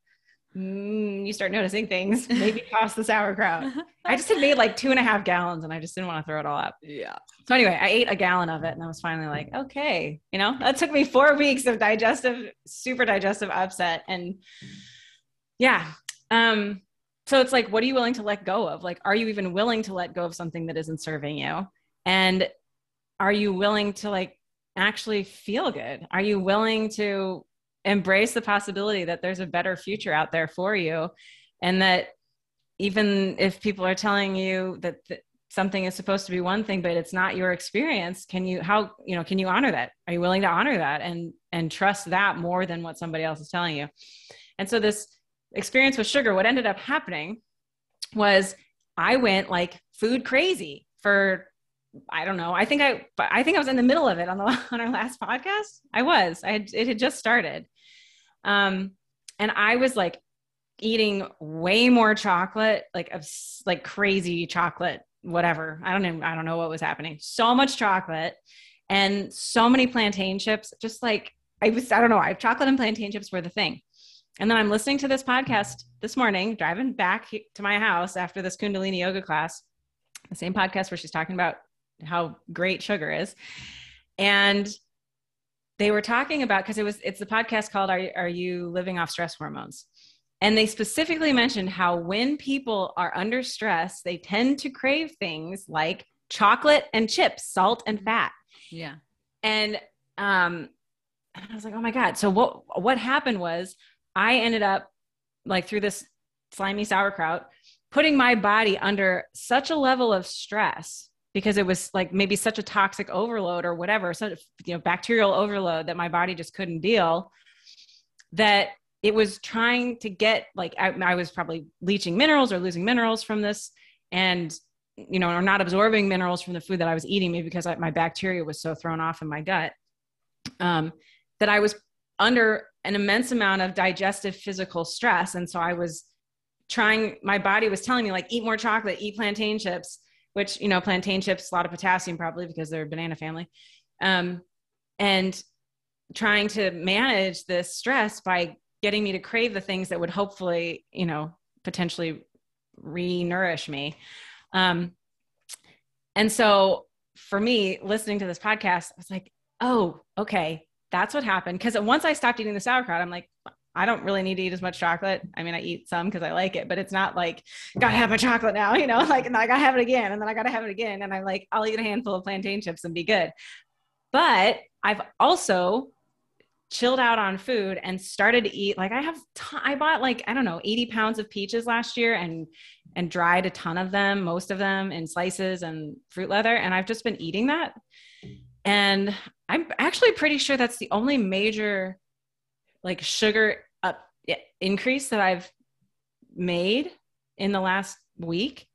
mm, you start noticing things. Maybe toss the sauerkraut. I just had made like two and a half gallons and I just didn't want to throw it all up. Yeah. So anyway, I ate a gallon of it and I was finally like, okay, you know, that took me four weeks of digestive, super digestive upset. And yeah. Um, so it's like, what are you willing to let go of? Like, are you even willing to let go of something that isn't serving you? And are you willing to like actually feel good? Are you willing to embrace the possibility that there's a better future out there for you and that even if people are telling you that th- something is supposed to be one thing but it's not your experience can you how you know can you honor that are you willing to honor that and and trust that more than what somebody else is telling you and so this experience with sugar what ended up happening was i went like food crazy for I don't know. I think I, I think I was in the middle of it on the on our last podcast. I was. I had, it had just started, um, and I was like eating way more chocolate, like of like crazy chocolate, whatever. I don't know. I don't know what was happening. So much chocolate and so many plantain chips. Just like I was, I don't know. I chocolate and plantain chips were the thing. And then I'm listening to this podcast this morning, driving back to my house after this Kundalini yoga class, the same podcast where she's talking about how great sugar is. And they were talking about because it was it's the podcast called are, are you living off stress hormones And they specifically mentioned how when people are under stress, they tend to crave things like chocolate and chips, salt and fat. Yeah. And um, I was like, oh my God. So what what happened was I ended up like through this slimy sauerkraut, putting my body under such a level of stress because it was like maybe such a toxic overload or whatever, so you know, bacterial overload that my body just couldn't deal. That it was trying to get like I, I was probably leaching minerals or losing minerals from this, and you know, or not absorbing minerals from the food that I was eating, maybe because I, my bacteria was so thrown off in my gut. Um, that I was under an immense amount of digestive physical stress, and so I was trying. My body was telling me like, eat more chocolate, eat plantain chips, which you know plantain chips a lot of potassium probably because they're a banana family. Um, and trying to manage this stress by getting me to crave the things that would hopefully you know potentially re-nourish me. Um, and so for me listening to this podcast i was like oh okay that's what happened because once i stopped eating the sauerkraut i'm like I don't really need to eat as much chocolate. I mean, I eat some because I like it, but it's not like gotta have my chocolate now, you know, like and I gotta have it again, and then I gotta have it again, and I'm like, I'll eat a handful of plantain chips and be good. But I've also chilled out on food and started to eat like I have t- I bought like I don't know 80 pounds of peaches last year and and dried a ton of them most of them in slices and fruit leather and I've just been eating that and I'm actually pretty sure that's the only major like sugar up increase that I've made in the last week.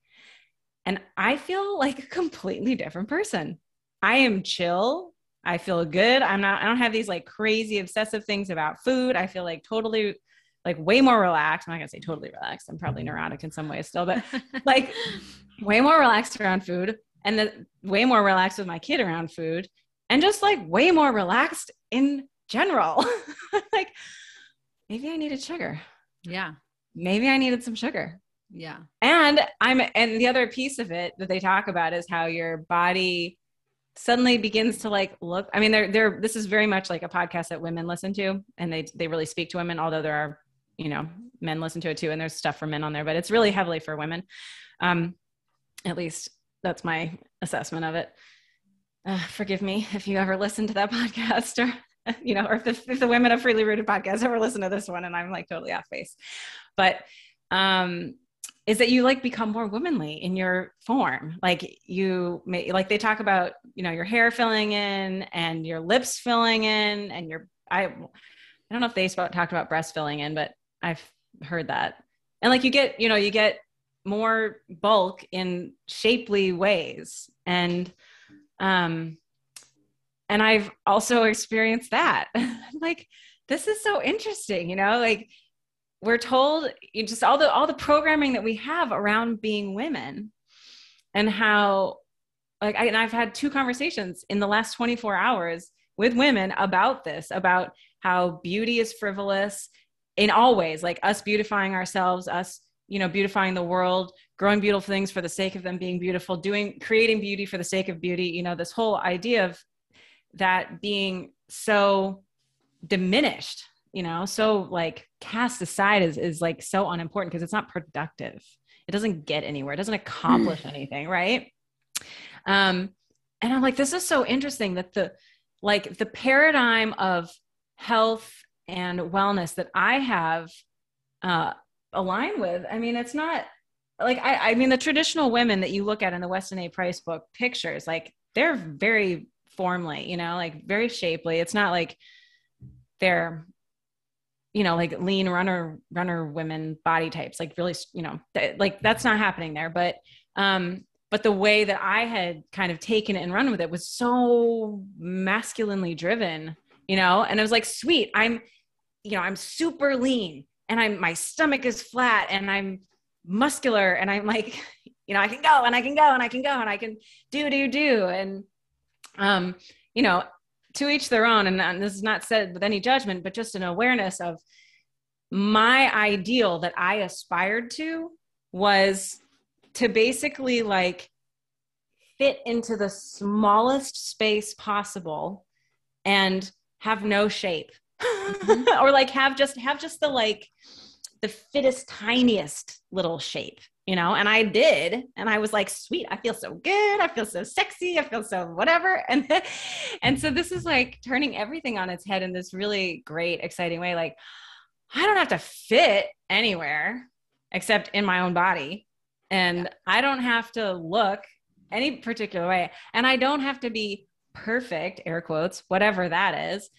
And I feel like a completely different person. I am chill. I feel good. I'm not, I don't have these like crazy obsessive things about food. I feel like totally, like way more relaxed. I'm not gonna say totally relaxed. I'm probably mm-hmm. neurotic in some ways still, but like way more relaxed around food and the way more relaxed with my kid around food and just like way more relaxed in general. like maybe I needed sugar. Yeah. Maybe I needed some sugar. Yeah. And I'm and the other piece of it that they talk about is how your body suddenly begins to like look I mean they're they're this is very much like a podcast that women listen to and they they really speak to women although there are you know men listen to it too and there's stuff for men on there but it's really heavily for women. Um at least that's my assessment of it. Uh, forgive me if you ever listen to that podcast or you know, or if the, if the women of freely rooted podcast ever listen to this one and I'm like totally off base, but, um, is that you like become more womanly in your form. Like you may, like they talk about, you know, your hair filling in and your lips filling in and your, I, I don't know if they talked about breast filling in, but I've heard that. And like you get, you know, you get more bulk in shapely ways. And, um, and I've also experienced that. like, this is so interesting, you know, like we're told just all the all the programming that we have around being women and how like I, and I've had two conversations in the last 24 hours with women about this, about how beauty is frivolous in all ways, like us beautifying ourselves, us, you know, beautifying the world, growing beautiful things for the sake of them being beautiful, doing creating beauty for the sake of beauty, you know, this whole idea of that being so diminished you know so like cast aside is is like so unimportant because it's not productive. It doesn't get anywhere. It doesn't accomplish anything right? Um and i'm like this is so interesting that the like the paradigm of health and wellness that i have uh aligned with i mean it's not like I, I mean the traditional women that you look at in the weston a price book pictures like they're very formly, you know, like very shapely. It's not like they're, you know, like lean runner, runner women body types, like really, you know, th- like that's not happening there. But, um, but the way that I had kind of taken it and run with it was so masculinely driven, you know, and I was like, sweet, I'm, you know, I'm super lean and I'm, my stomach is flat and I'm muscular and I'm like, you know, I can go and I can go and I can go and I can do, do, do. And, um, you know, to each their own. And, and this is not said with any judgment, but just an awareness of my ideal that I aspired to was to basically like fit into the smallest space possible and have no shape mm-hmm. or like have just have just the like the fittest, tiniest little shape, you know? And I did. And I was like, sweet, I feel so good. I feel so sexy. I feel so whatever. And, and so this is like turning everything on its head in this really great, exciting way. Like, I don't have to fit anywhere except in my own body. And yeah. I don't have to look any particular way. And I don't have to be perfect, air quotes, whatever that is.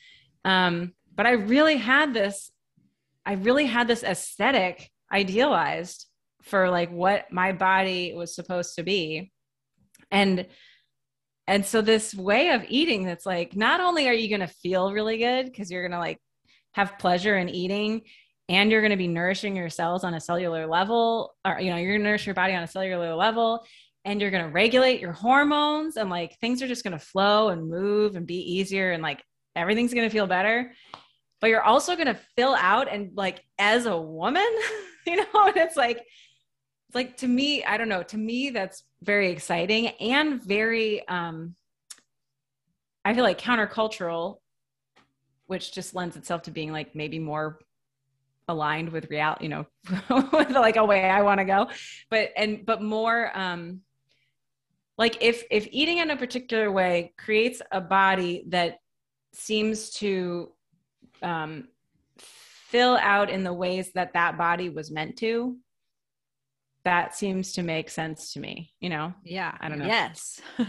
Um, but I really had this, I really had this aesthetic idealized for like what my body was supposed to be. And and so this way of eating that's like not only are you going to feel really good because you're going to like have pleasure in eating and you're going to be nourishing your cells on a cellular level or you know you're going to nourish your body on a cellular level and you're going to regulate your hormones and like things are just going to flow and move and be easier and like everything's going to feel better but you're also going to fill out and like as a woman you know and it's like it's like to me i don't know to me that's very exciting and very um i feel like countercultural which just lends itself to being like maybe more aligned with reality you know with like a way i want to go. But and but more um like if if eating in a particular way creates a body that seems to um, fill out in the ways that that body was meant to that seems to make sense to me you know? Yeah. I don't know. Yes.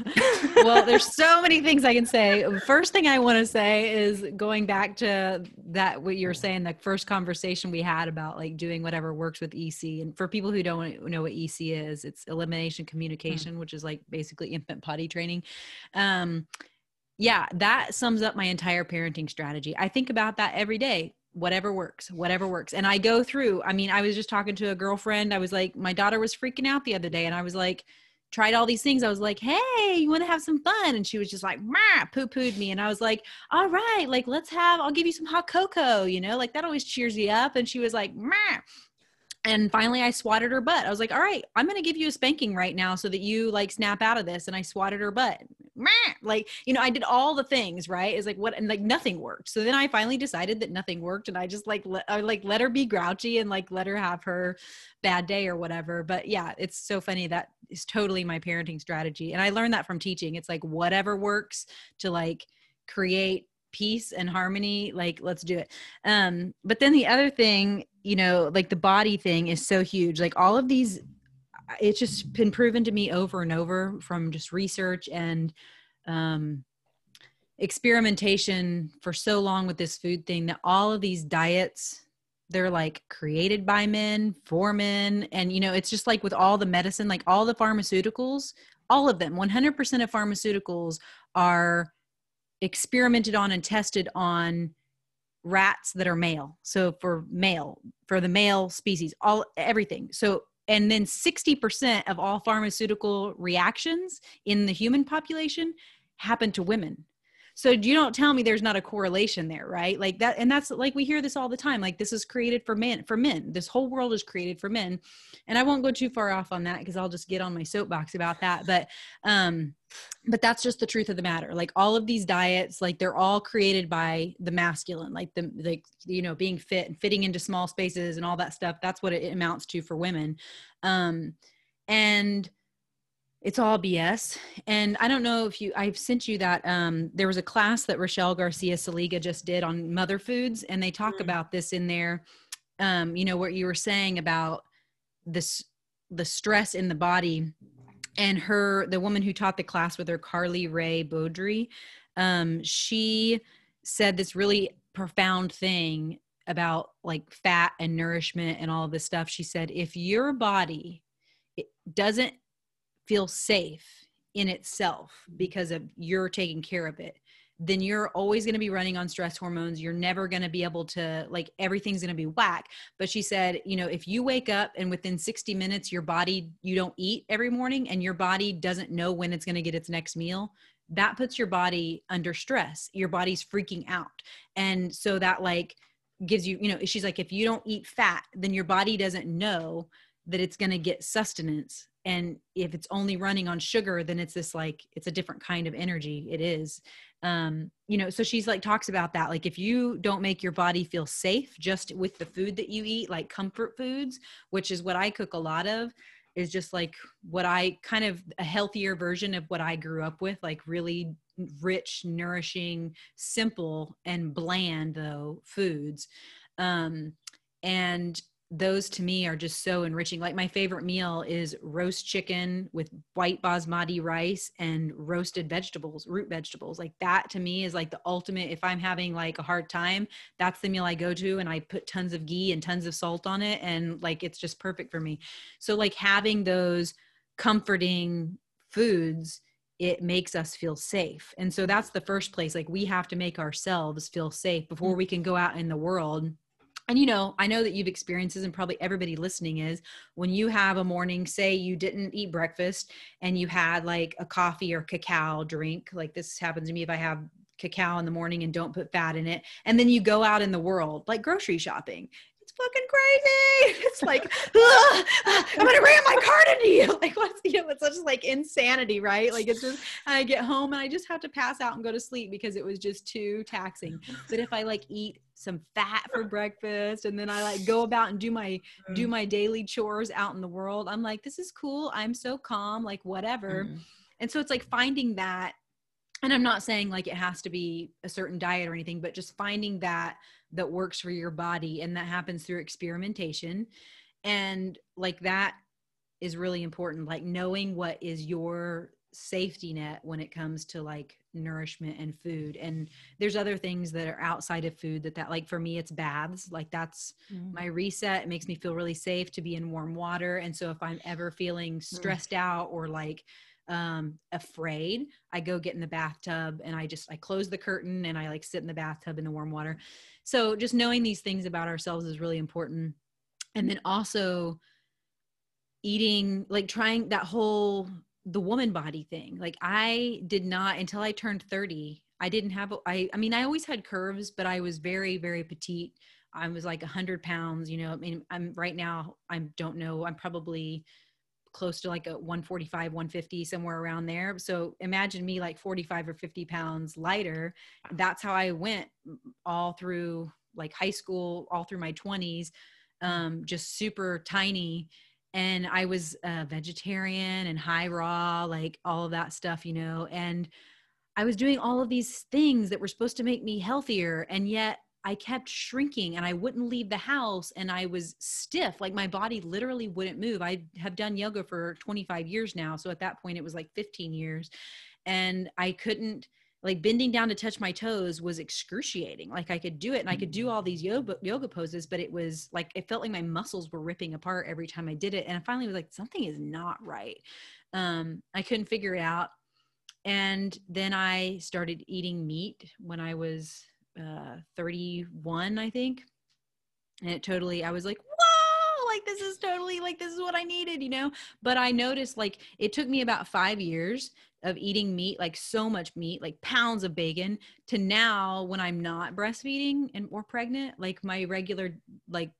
Well there's so many things i can say. First thing i want to say is going back to that what you're saying the first conversation we had about like doing whatever works with ec and for people who don't know what ec is it's elimination communication mm. which is like basically infant potty training. Um yeah that sums up my entire parenting strategy i think about that every day whatever works, whatever works. And I go through, I mean, I was just talking to a girlfriend. I was like, my daughter was freaking out the other day, and I was like, tried all these things. I was like, hey, you want to have some fun? And she was just like, poo pooed me. And I was like, all right, like, let's have, I'll give you some hot cocoa, you know, like that always cheers you up. And she was like, Mah and finally i swatted her butt i was like all right i'm going to give you a spanking right now so that you like snap out of this and i swatted her butt like you know i did all the things right? Is like what and like nothing worked. So then i finally decided that nothing worked and i just like I like let her be grouchy and like let her have her bad day or whatever. But yeah it's so funny. That is totally my parenting strategy and i learned that from teaching. It's like whatever works to like create peace and harmony like let's do it. Um but then the other thing you know like the body thing is so huge. Like all of these it's just been proven to me over and over from just research and um experimentation for so long with this food thing that all of these diets they're like created by men for men. And you know it's just like with all the medicine like all the pharmaceuticals all of them 100% of pharmaceuticals are experimented on and tested on rats that are male. So for male for the male species all everything. So and then 60% of all pharmaceutical reactions in the human population happen to women so you don't tell me there's not a correlation there, right? Like that, and that's like we hear this all the time. Like this is created for men, for men. This whole world is created for men. And I won't go too far off on that because I'll just get on my soapbox about that. But um, but that's just the truth of the matter. Like all of these diets, like they're all created by the masculine, like the like you know being fit and fitting into small spaces and all that stuff. That's what it amounts to for women. Um, and it's all BS. And I don't know if you, I've sent you that. Um, there was a class that Rochelle Garcia Saliga just did on mother foods, and they talk mm. about this in there. Um, you know, what you were saying about this, the stress in the body. And her, the woman who taught the class with her, Carly Ray Beaudry, um, she said this really profound thing about like fat and nourishment and all of this stuff. She said, if your body doesn't feel safe in itself because of you're taking care of it then you're always going to be running on stress hormones. You're never going to be able to like everything's going to be whack. But she said you know if you wake up and within 60 minutes your body you don't eat every morning and your body doesn't know when it's going to get its next meal that puts your body under stress. Your body's freaking out. And so that like gives you you know she's like if you don't eat fat then your body doesn't know that it's going to get sustenance and if it's only running on sugar then it's this like it's a different kind of energy. It is. Um you know so she's like talks about that like if you don't make your body feel safe just with the food that you eat like comfort foods which is what i cook a lot of is just like what i kind of a healthier version of what i grew up with like really rich nourishing simple and bland though foods. Um and those to me are just so enriching. Like my favorite meal is roast chicken with white basmati rice and roasted vegetables, root vegetables. Like that to me is like the ultimate. If I'm having like a hard time, that's the meal I go to and I put tons of ghee and tons of salt on it and like it's just perfect for me. So like having those comforting foods it makes us feel safe. And so that's the first place like we have to make ourselves feel safe before mm. we can go out in the world and you know i know that you've experienced this and probably everybody listening is when you have a morning say you didn't eat breakfast and you had like a coffee or cacao drink like this happens to me if i have cacao in the morning and don't put fat in it and then you go out in the world like grocery shopping fucking crazy. It's like, I'm gonna ram my cart into you. Like, what's you know, it's just like insanity, right? Like, it's just I get home and I just have to pass out and go to sleep because it was just too taxing. But if I like eat some fat for breakfast and then I like go about and do my do mm. my daily chores out in the world, I'm like, this is cool. I'm so calm, like whatever. Mm. And so it's like finding that and I'm not saying like it has to be a certain diet or anything, but just finding that that works for your body and that happens through experimentation and like that is really important like knowing what is your safety net when it comes to like nourishment and food and there's other things that are outside of food that that like for me it's baths like that's mm. my reset it makes me feel really safe to be in warm water and so if i'm ever feeling mm. stressed mm. out or like um afraid i go get in the bathtub and i just i close the curtain and i like sit in the bathtub in the warm water. So just knowing these things about ourselves is really important. And then also eating like trying that whole the woman body thing. Like i did not until i turned 30 i didn't have i i mean i always had curves but i was very very petite. I was like 100 pounds you know i mean i'm right now i don't know i'm probably close to like a 145 150 somewhere around there. So imagine me like 45 or 50 pounds lighter. That's how i went all through like high school all through my 20s um, just super tiny. And i was a vegetarian and high raw like all of that stuff you know and i was doing all of these things that were supposed to make me healthier. And yet I kept shrinking and I wouldn't leave the house and I was stiff. Like my body literally wouldn't move. I have done yoga for 25 years now. So at that point, it was like 15 years. And I couldn't, like bending down to touch my toes was excruciating. Like I could do it and I could do all these yoga yoga poses, but it was like it felt like my muscles were ripping apart every time I did it. And I finally was like, something is not right. Um, I couldn't figure it out. And then I started eating meat when I was uh, 31, I think. And it totally, I was like, whoa, like this is totally like this is what I needed, you know? But I noticed like it took me about five years of eating meat, like so much meat, like pounds of bacon, to now when I'm not breastfeeding and or pregnant, like my regular, like,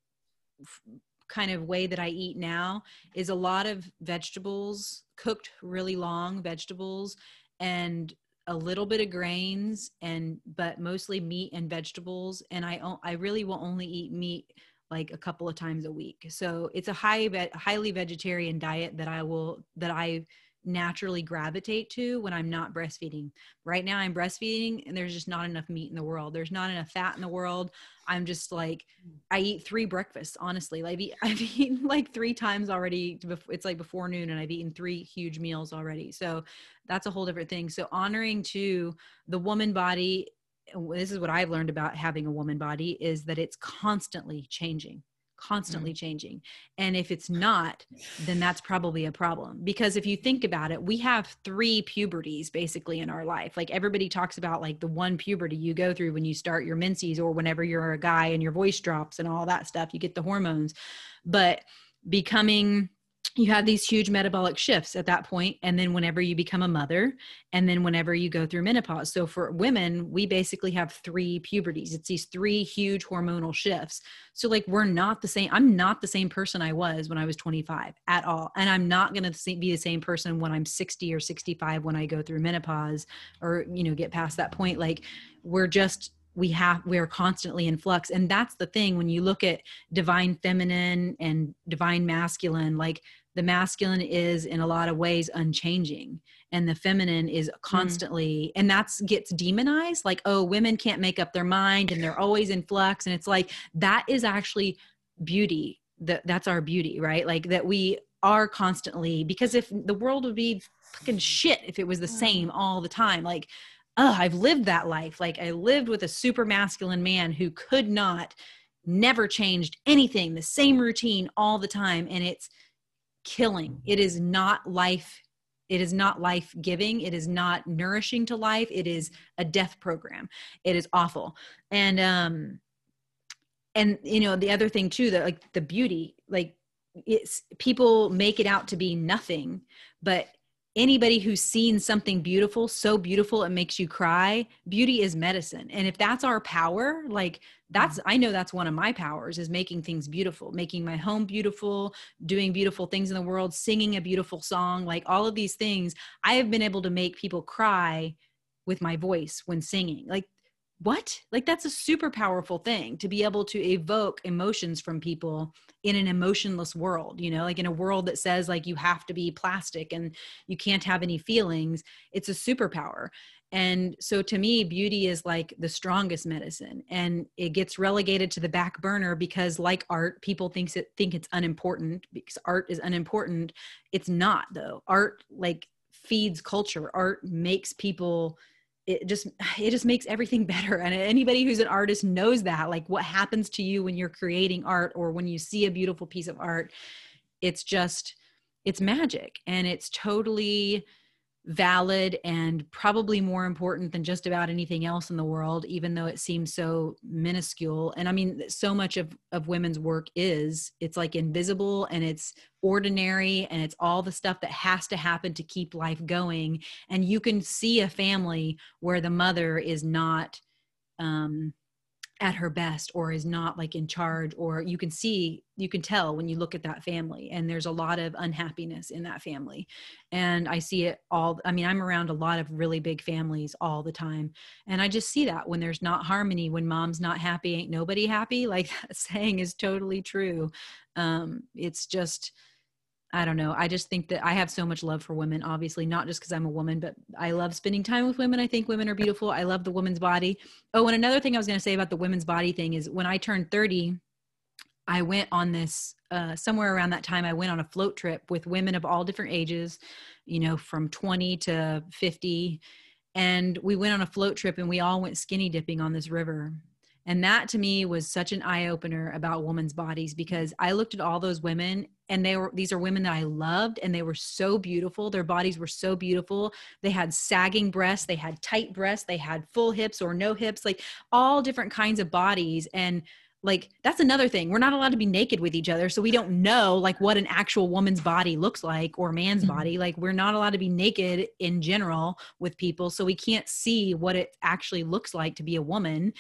f- kind of way that I eat now is a lot of vegetables, cooked really long vegetables, and a little bit of grains and but mostly meat and vegetables and i i really will only eat meat like a couple of times a week. So it's a high highly vegetarian diet that i will that i naturally gravitate to when I'm not breastfeeding. Right now I'm breastfeeding and there's just not enough meat in the world. There's not enough fat in the world. I'm just like I eat three breakfasts, honestly. Like I've eaten like 3 times already. It's like before noon and I've eaten 3 huge meals already. So that's a whole different thing. So honoring to the woman body this is what I've learned about having a woman body is that it's constantly changing constantly mm. changing. And if it's not, then that's probably a problem. Because if you think about it, we have three puberties basically in our life. Like everybody talks about like the one puberty you go through when you start your menses or whenever you're a guy and your voice drops and all that stuff, you get the hormones. But becoming you have these huge metabolic shifts at that point and then whenever you become a mother and then whenever you go through menopause. So for women we basically have three puberties. It's these three huge hormonal shifts. So like we're not the same i'm not the same person i was when i was 25 at all and i'm not going to be the same person when i'm 60 or 65 when i go through menopause or you know get past that point. Like we're just we have we're constantly in flux and that's the thing when you look at divine feminine and divine masculine like the masculine is in a lot of ways unchanging and the feminine is mm. constantly mm. and that's gets demonized like oh women can't make up their mind and they're always in flux and it's like that is actually beauty that that's our beauty right like that we are constantly because if the world would be fucking shit if it was the same all the time like oh i've lived that life like i lived with a super masculine man who could not never changed anything the same routine all the time and it's killing. It is not life. It is not life giving. It is not nourishing to life. It is a death program. It is awful. And, um, and you know, the other thing too, that like the beauty, like it's people make it out to be nothing, but anybody who's seen something beautiful, so beautiful it makes you cry, beauty is medicine. And if that's our power, like that's mm. i know that's one of my powers is making things beautiful making my home beautiful doing beautiful things in the world singing a beautiful song like all of these things. I have been able to make people cry with my voice when singing like what? Like that's a super powerful thing to be able to evoke emotions from people in an emotionless world you know like in a world that says like you have to be plastic and you can't have any feelings. It's a superpower and so to me beauty is like the strongest medicine and it gets relegated to the back burner because like art people thinks it think it's unimportant because art is unimportant. It's not though. Art like feeds culture. Art makes people it just it just makes everything better. And anybody who's an artist knows that like what happens to you when you're creating art or when you see a beautiful piece of art it's just it's magic. And it's totally valid and probably more important than just about anything else in the world even though it seems so minuscule. And i mean so much of of women's work is it's like invisible and it's ordinary and it's all the stuff that has to happen to keep life going. And you can see a family where the mother is not um at her best or is not like in charge or you can see you can tell when you look at that family and there's a lot of unhappiness in that family. And i see it all i mean i'm around a lot of really big families all the time and i just see that when there's not harmony when mom's not happy ain't nobody happy like that saying is totally true. Um it's just I don't know. I just think that I have so much love for women, obviously, not just because I'm a woman, but I love spending time with women. I think women are beautiful. I love the woman's body. Oh, and another thing I was going to say about the women's body thing is when I turned 30, I went on this uh, somewhere around that time. I went on a float trip with women of all different ages, you know, from 20 to 50. And we went on a float trip and we all went skinny dipping on this river. And that to me was such an eye opener about women's bodies because I looked at all those women and they were these are women that I loved and they were so beautiful. Their bodies were so beautiful. They had sagging breasts, they had tight breasts, they had full hips or no hips, like all different kinds of bodies and like that's another thing. We're not allowed to be naked with each other so we don't know like what an actual woman's body looks like or man's mm-hmm. body. Like we're not allowed to be naked in general with people so we can't see what it actually looks like to be a woman.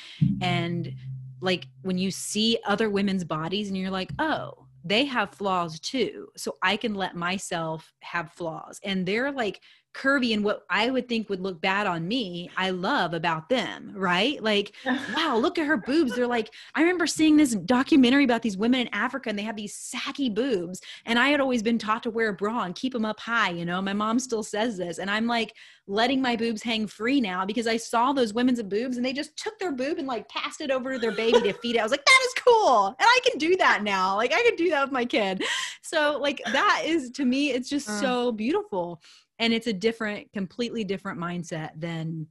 And like when you see other women's bodies and you're like oh they have flaws too so i can let myself have flaws. And they're like curvy and what I would think would look bad on me, I love about them, right? Like, wow, look at her boobs. They're like, I remember seeing this documentary about these women in Africa and they have these saggy boobs. And I had always been taught to wear a bra and keep them up high, you know. My mom still says this. And I'm like letting my boobs hang free now because I saw those women's boobs and they just took their boob and like passed it over to their baby to feed it. I was like, that is cool. And I can do that now. Like I can do that with my kid. So like that is to me, it's just uh. so beautiful and it's a different completely different mindset than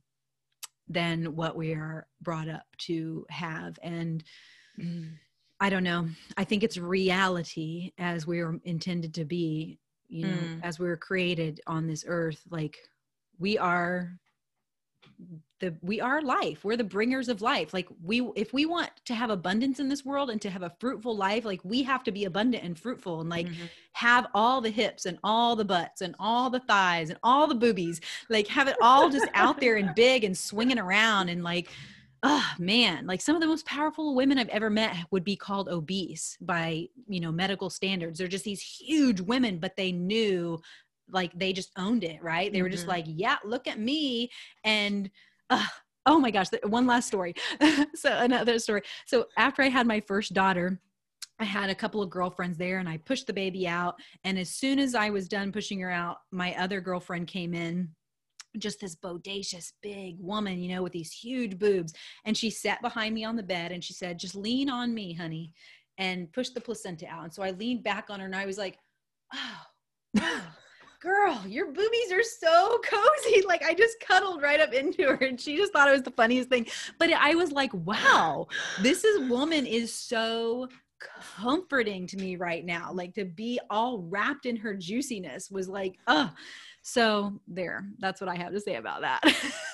than what we are brought up to have. And i don't know. I think it's reality as we are intended to be you know mm. as we were created on this earth. Like we are the we are life. We're the bringers of life. Like we if we want to have abundance in this world and to have a fruitful life like we have to be abundant and fruitful and like mm-hmm. have all the hips and all the butts and all the thighs and all the boobies like have it all just out there and big and swinging around and like oh man like some of the most powerful women i've ever met would be called obese by you know medical standards. They're just these huge women but they knew like they just owned it right? They were just mm-hmm. like yeah look at me. And oh my gosh one last story so another story so after i had my first daughter I had a couple of girlfriends there and I pushed the baby out. And as soon as I was done pushing her out, my other girlfriend came in just this bodacious big woman, you know, with these huge boobs. And she sat behind me on the bed and she said, just lean on me, honey, and push the placenta out. And so I leaned back on her and I was like, oh, oh. Girl, your boobies are so cozy. Like I just cuddled right up into her and she just thought it was the funniest thing. But I was like, wow, this is woman is so comforting to me right now. Like to be all wrapped in her juiciness was like, oh, so there, that's what I have to say about that.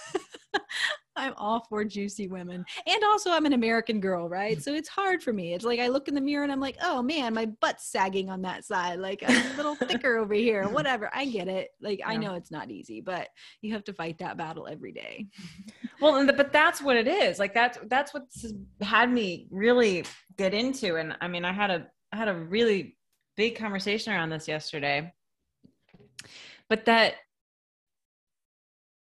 I'm all for juicy women. And also I'm an American girl, right? So it's hard for me. It's like I look in the mirror and I'm like, oh man, my butt's sagging on that side. Like I'm a little thicker over here. Whatever. I get it. Like yeah. I know it's not easy, but you have to fight that battle every day. well, but that's what it is. Like that's that's what's had me really get into. And I mean, I had a I had a really big conversation around this yesterday but that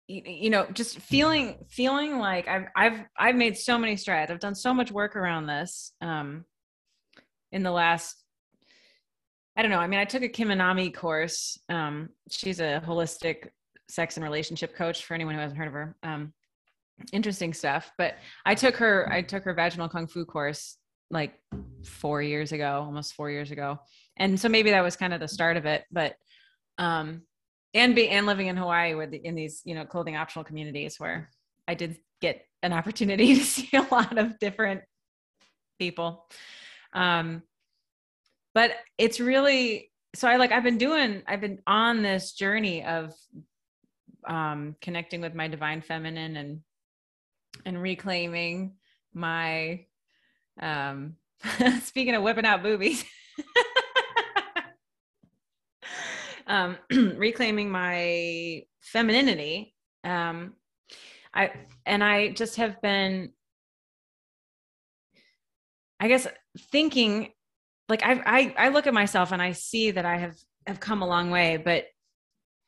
you know just feeling feeling like i've i've i've made so many strides. I've done so much work around this um in the last i don't know i mean i took a kim anami course um she's a holistic sex and relationship coach for anyone who hasn't heard of her um interesting stuff but i took her i took her vaginal kung fu course like four years ago almost four years ago and so maybe that was kind of the start of it but um and be and living in Hawaii with the, in these you know clothing optional communities where I did get an opportunity to see a lot of different people. Um, but it's really so I like I've been doing I've been on this journey of um, connecting with my divine feminine and and reclaiming my um speaking of whipping out boobies um, reclaiming my femininity. Um, I and I just have been, I guess, thinking like I I I look at myself and I see that I have have come a long way, but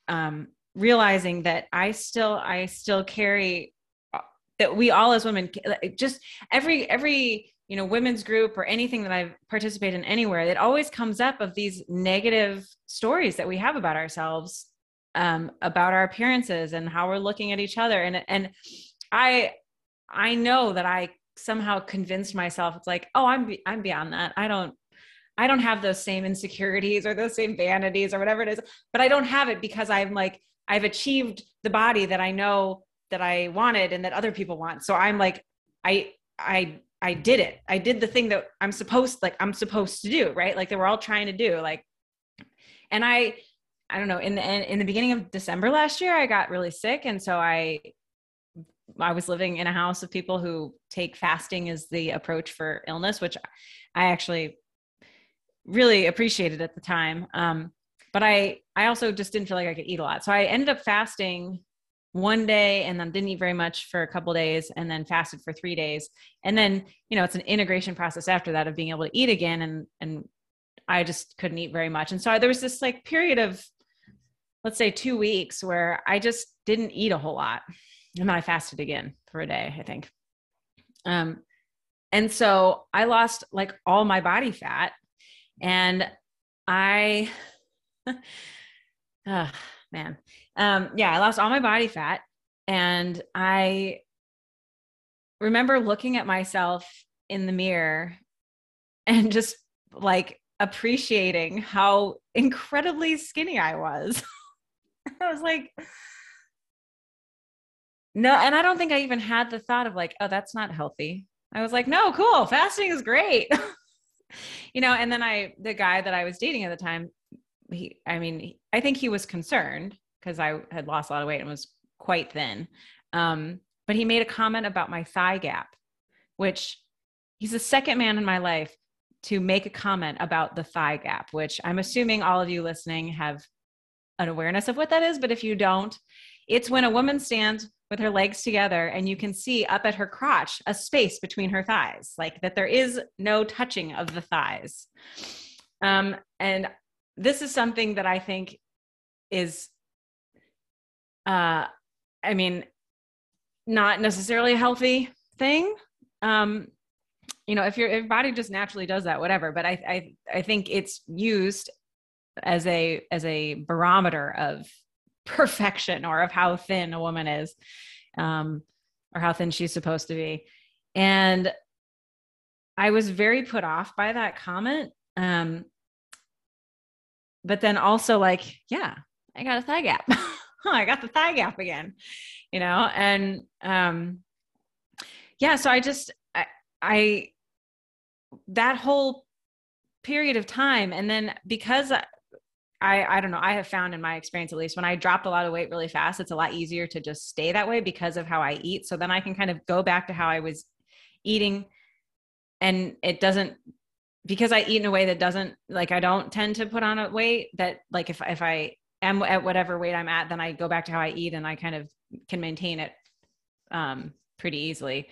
um, realizing that I still I still carry uh, that we all as women just every every you know women's group or anything that i've participated in anywhere it always comes up of these negative stories that we have about ourselves um, about our appearances and how we're looking at each other. And and i i know that i somehow convinced myself it's like oh i'm i'm beyond that. I don't i don't have those same insecurities or those same vanities or whatever it is but i don't have it because i'm like i've achieved the body that i know that i wanted and that other people want. So i'm like i i I did it. I did the thing that I'm supposed like I'm supposed to do, right? Like they were all trying to do like and I I don't know, in the in the beginning of December last year I got really sick and so I I was living in a house of people who take fasting as the approach for illness, which I actually really appreciated at the time. Um, but I I also just didn't feel like I could eat a lot. So I ended up fasting one day and then didn't eat very much for a couple days and then fasted for three days. And then you know it's an integration process after that of being able to eat again and and i just couldn't eat very much. And so there was this like period of let's say two weeks where i just didn't eat a whole lot. And then i fasted again for a day i think. Um and so i lost like all my body fat and i uh, man um, yeah, I lost all my body fat. And I remember looking at myself in the mirror and just like appreciating how incredibly skinny I was. I was like, no, and I don't think I even had the thought of like, oh, that's not healthy. I was like, no, cool, fasting is great. you know, and then I, the guy that I was dating at the time, he, I mean, I think he was concerned because I had lost a lot of weight and was quite thin. Um, but he made a comment about my thigh gap, which he's the second man in my life to make a comment about the thigh gap, which I'm assuming all of you listening have an awareness of what that is. But if you don't, it's when a woman stands with her legs together and you can see up at her crotch a space between her thighs, like that there is no touching of the thighs. Um, and this is something that I think is, uh, I mean, not necessarily a healthy thing. Um, you know, if your, if body just naturally does that, whatever. But I, I, I think it's used as a as a barometer of perfection or of how thin a woman is, um, or how thin she's supposed to be. And I was very put off by that comment. Um, but then also like, yeah, I got a thigh gap. I got the thigh gap again, you know, and um, yeah. So I just I, I that whole period of time, and then because I, I I don't know, I have found in my experience at least when I dropped a lot of weight really fast, it's a lot easier to just stay that way because of how I eat. So then I can kind of go back to how I was eating, and it doesn't because I eat in a way that doesn't like I don't tend to put on a weight that like if if I am at whatever weight I'm at, then I go back to how I eat and I kind of can maintain it um, pretty easily.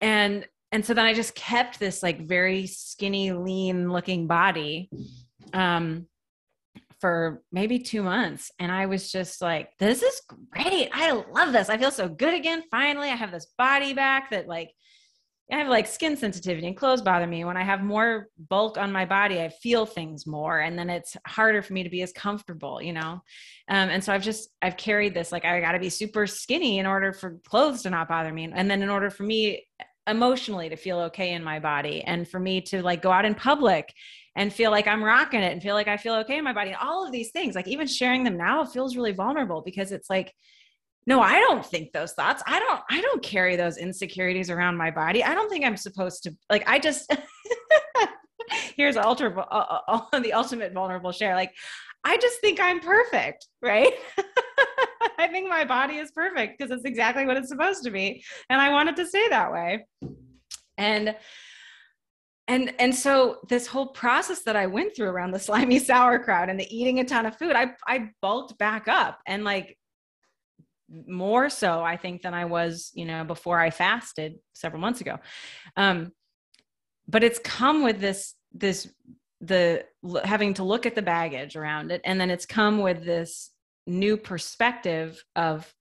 And and so then I just kept this like very skinny, lean looking body um, for maybe two months. And I was just like, this is great. I love this. I feel so good again. Finally, I have this body back that like I have like skin sensitivity and clothes bother me. When I have more bulk on my body, I feel things more, and then it's harder for me to be as comfortable, you know. Um, and so I've just I've carried this like I got to be super skinny in order for clothes to not bother me, and then in order for me emotionally to feel okay in my body, and for me to like go out in public and feel like I'm rocking it, and feel like I feel okay in my body, all of these things, like even sharing them now feels really vulnerable because it's like no i don't think those thoughts. I don't i don't carry those insecurities around my body. I don't think i'm supposed to like i just here's ultra uh, uh, the ultimate vulnerable share. Like i just think i'm perfect right? I think my body is perfect because it's exactly what it's supposed to be and i want it to stay that way. And and and so this whole process that i went through around the slimy sauerkraut and the eating a ton of food i i bulked back up and like more so i think than i was you know before i fasted several months ago. Um but it's come with this this the having to look at the baggage around it and then it's come with this new perspective of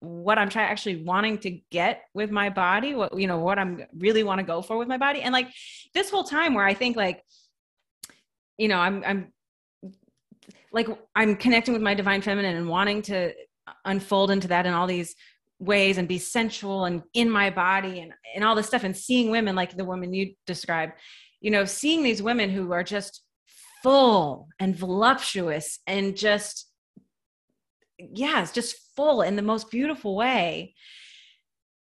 what i'm trying actually wanting to get with my body what you know what i'm really want to go for with my body. And like this whole time where i think like you know i'm i'm like i'm connecting with my divine feminine and wanting to unfold into that in all these ways and be sensual and in my body and, and all this stuff and seeing women like the woman you described you know seeing these women who are just full and voluptuous and just yeah it's just full in the most beautiful way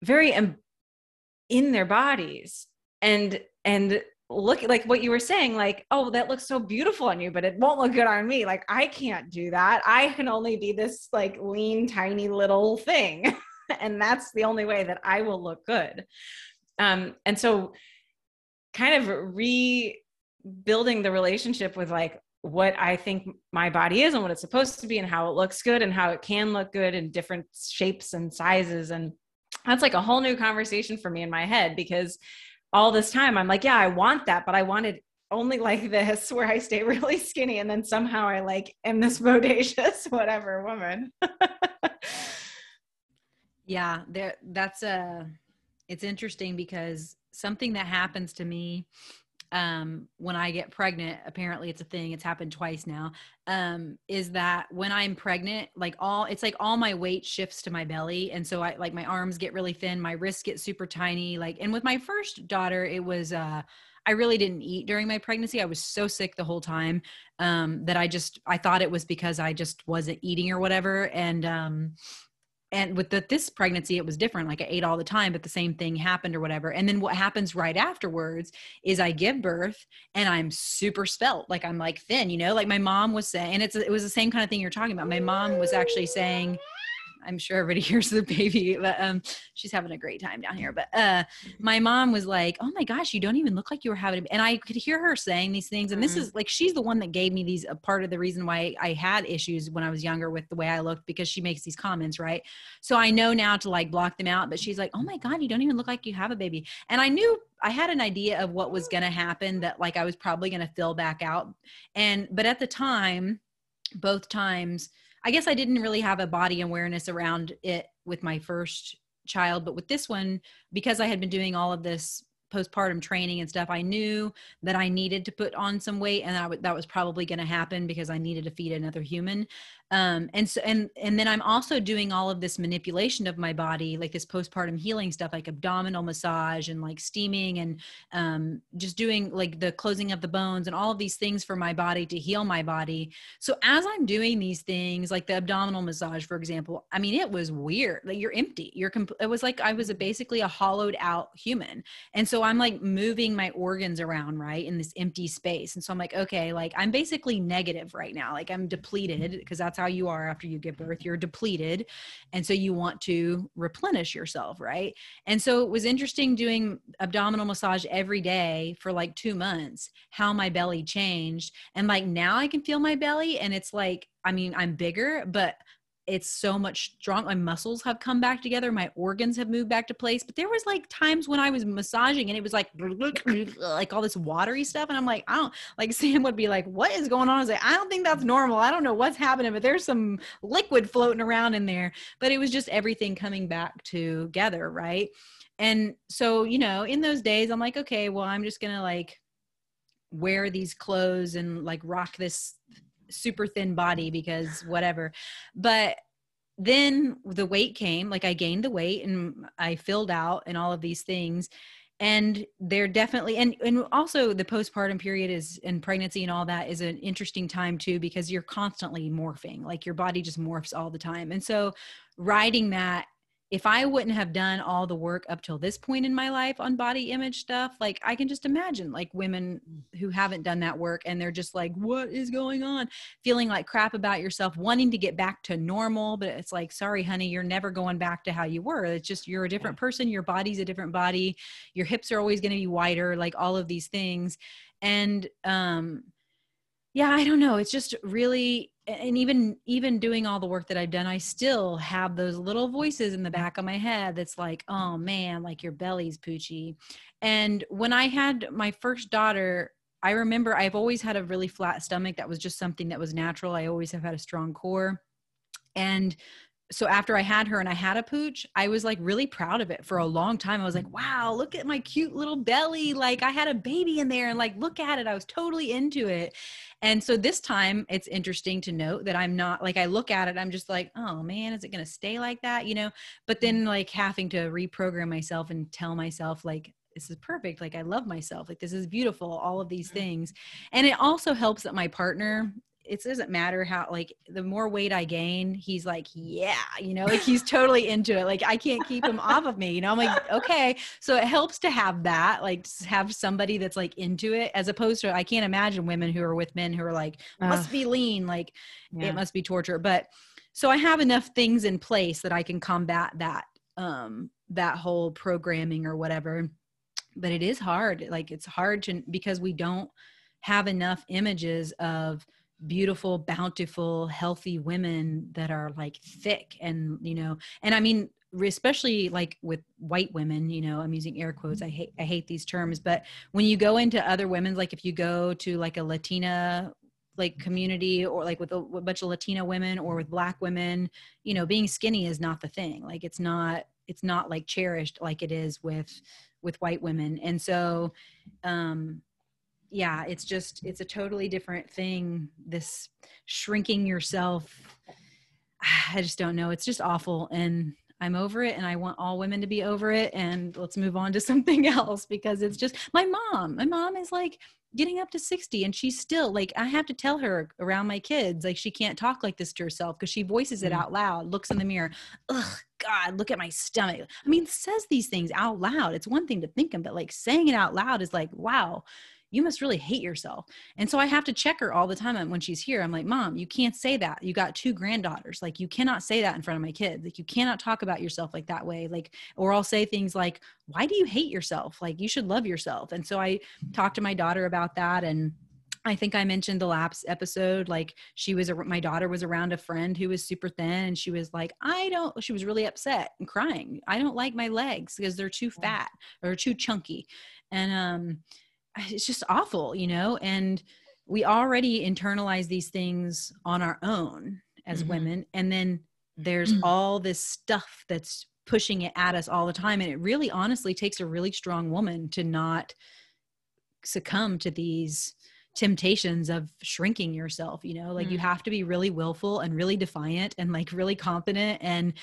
very in their bodies. And and look like what you were saying like oh that looks so beautiful on you but it won't look good on me. Like i can't do that. I can only be this like lean tiny little thing and that's the only way that i will look good. Um and so kind of rebuilding the relationship with like what i think my body is and what it's supposed to be and how it looks good and how it can look good in different shapes and sizes and that's like a whole new conversation for me in my head because all this time i'm like yeah i want that but i wanted only like this where i stay really skinny and then somehow i like am this bodacious whatever woman. Yeah there that's a it's interesting because something that happens to me um, when I get pregnant, apparently it's a thing, it's happened twice now, um, is that when I'm pregnant, like all, it's like all my weight shifts to my belly. And so I like my arms get really thin, my wrists get super tiny. Like, and with my first daughter, it was, uh, I really didn't eat during my pregnancy. I was so sick the whole time um, that I just I thought it was because I just wasn't eating or whatever. And um, and with the, this pregnancy it was different like i ate all the time but the same thing happened or whatever. And then what happens right afterwards is i give birth and i'm super spelt like i'm like thin you know? Like my mom was saying and it's it was the same kind of thing you're talking about. My mom was actually saying I'm sure everybody hears the baby, but um, she's having a great time down here. But uh, my mom was like, "Oh my gosh, you don't even look like you were having," and I could hear her saying these things. And this mm-hmm. is like she's the one that gave me these. A part of the reason why I had issues when I was younger with the way I looked because she makes these comments, right? So I know now to like block them out. But she's like, "Oh my god, you don't even look like you have a baby," and I knew I had an idea of what was going to happen that like I was probably going to fill back out. And but at the time, both times, I guess I didn't really have a body awareness around it with my first child, but with this one because I had been doing all of this postpartum training and stuff, I knew that I needed to put on some weight and that, w- that was probably going to happen because I needed to feed another human um, and so and and then i'm also doing all of this manipulation of my body like this postpartum healing stuff like abdominal massage and like steaming and um, just doing like the closing of the bones and all of these things for my body to heal my body. So as i'm doing these things like the abdominal massage for example i mean it was weird. Like you're empty. You're comp- it was like i was a, basically a hollowed out human. And so i'm like moving my organs around right in this empty space. And so i'm like okay like i'm basically negative right now. Like i'm depleted because that's how you are after you give birth. You're depleted. And so you want to replenish yourself, right? And so it was interesting doing abdominal massage every day for like two months, how my belly changed. And like now I can feel my belly and it's like, I mean, I'm bigger, but it's so much strong my muscles have come back together my organs have moved back to place but there was like times when i was massaging and it was like like all this watery stuff and i'm like i don't like sam would be like what is going on? I was like i don't think that's normal. I don't know what's happening but there's some liquid floating around in there. But it was just everything coming back together right? And so you know in those days i'm like okay well i'm just gonna like wear these clothes and like rock this super thin body because whatever. But then the weight came, like I gained the weight and I filled out and all of these things. And they're definitely and and also the postpartum period is and pregnancy and all that is an interesting time too because you're constantly morphing. Like your body just morphs all the time. And so riding that if I wouldn't have done all the work up till this point in my life on body image stuff, like I can just imagine like women who haven't done that work and they're just like, what is going on? Feeling like crap about yourself, wanting to get back to normal. But it's like, sorry, honey, you're never going back to how you were. It's just you're a different person. Your body's a different body. Your hips are always going to be wider, like all of these things. And, um, yeah, I don't know. It's just really and even even doing all the work that I've done, I still have those little voices in the back of my head that's like, oh man, like your belly's poochy. And when I had my first daughter, I remember I've always had a really flat stomach. That was just something that was natural. I always have had a strong core. And so after I had her and I had a pooch, I was like really proud of it for a long time. I was like, wow, look at my cute little belly. Like I had a baby in there and like look at it. I was totally into it. And so this time it's interesting to note that I'm not like I look at it, I'm just like, oh man, is it gonna stay like that? You know, but mm-hmm. then like having to reprogram myself and tell myself like this is perfect like i love myself like this is beautiful all of these mm-hmm. things and it also helps that my partner it doesn't matter how like the more weight I gain, he's like, yeah, you know, like he's totally into it. Like I can't keep him off of me. You know, I'm like, okay. So it helps to have that, like have somebody that's like into it, as opposed to I can't imagine women who are with men who are like, must be lean, like yeah. it must be torture. But so I have enough things in place that I can combat that um that whole programming or whatever. But it is hard. Like it's hard to because we don't have enough images of beautiful bountiful healthy women that are like thick and you know and i mean especially like with white women you know i'm using air quotes i hate i hate these terms but when you go into other women's like if you go to like a latina like community or like with a, a bunch of latina women or with black women you know being skinny is not the thing like it's not it's not like cherished like it is with with white women. And so um yeah it's just it's a totally different thing this shrinking yourself. I just don't know it's just awful and i'm over it and i want all women to be over it and let's move on to something else because it's just my mom my mom is like getting up to 60 and she's still like i have to tell her around my kids like she can't talk like this to herself because she voices it mm. out loud looks in the mirror ugh god look at my stomach. I mean says these things out loud it's one thing to think them but like saying it out loud is like wow you must really hate yourself. And so I have to check her all the time when she's here. I'm like, Mom, you can't say that. You got two granddaughters. Like, you cannot say that in front of my kids. Like, you cannot talk about yourself like that way. Like, or I'll say things like, Why do you hate yourself? Like, you should love yourself. And so I talked to my daughter about that. And I think I mentioned the lapse episode. Like she was, a, my daughter was around a friend who was super thin, and she was like, I don't. She was really upset and crying. I don't like my legs because they're too fat or too chunky, and um, it's just awful, you know. And we already internalize these things on our own as mm-hmm. women, and then there's mm-hmm. all this stuff that's pushing it at us all the time, and it really, honestly, takes a really strong woman to not succumb to these temptations of shrinking yourself you know like mm. you have to be really willful and really defiant and like really confident and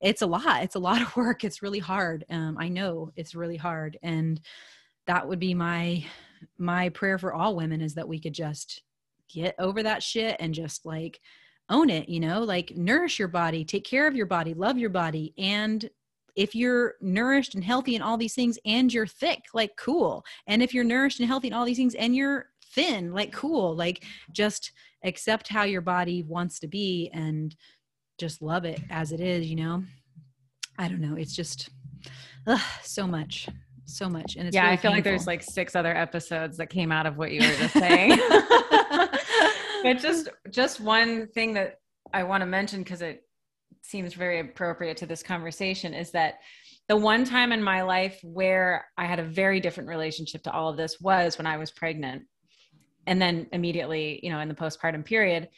it's a lot it's a lot of work it's really hard um i know it's really hard and that would be my my prayer for all women is that we could just get over that shit and just like own it you know? Like nourish your body take care of your body love your body and if you're nourished and healthy and all these things and you're thick like cool. And if you're nourished and healthy and all these things and you're thin like cool. Like just accept how your body wants to be and just love it as it is you know? I don't know. It's just ugh, so much so much and it's yeah really i feel painful. like there's like six other episodes that came out of what you were just saying. But just just one thing that i want to mention because it seems very appropriate to this conversation is that the one time in my life where I had a very different relationship to all of this was when I was pregnant. And then immediately you know in the postpartum period.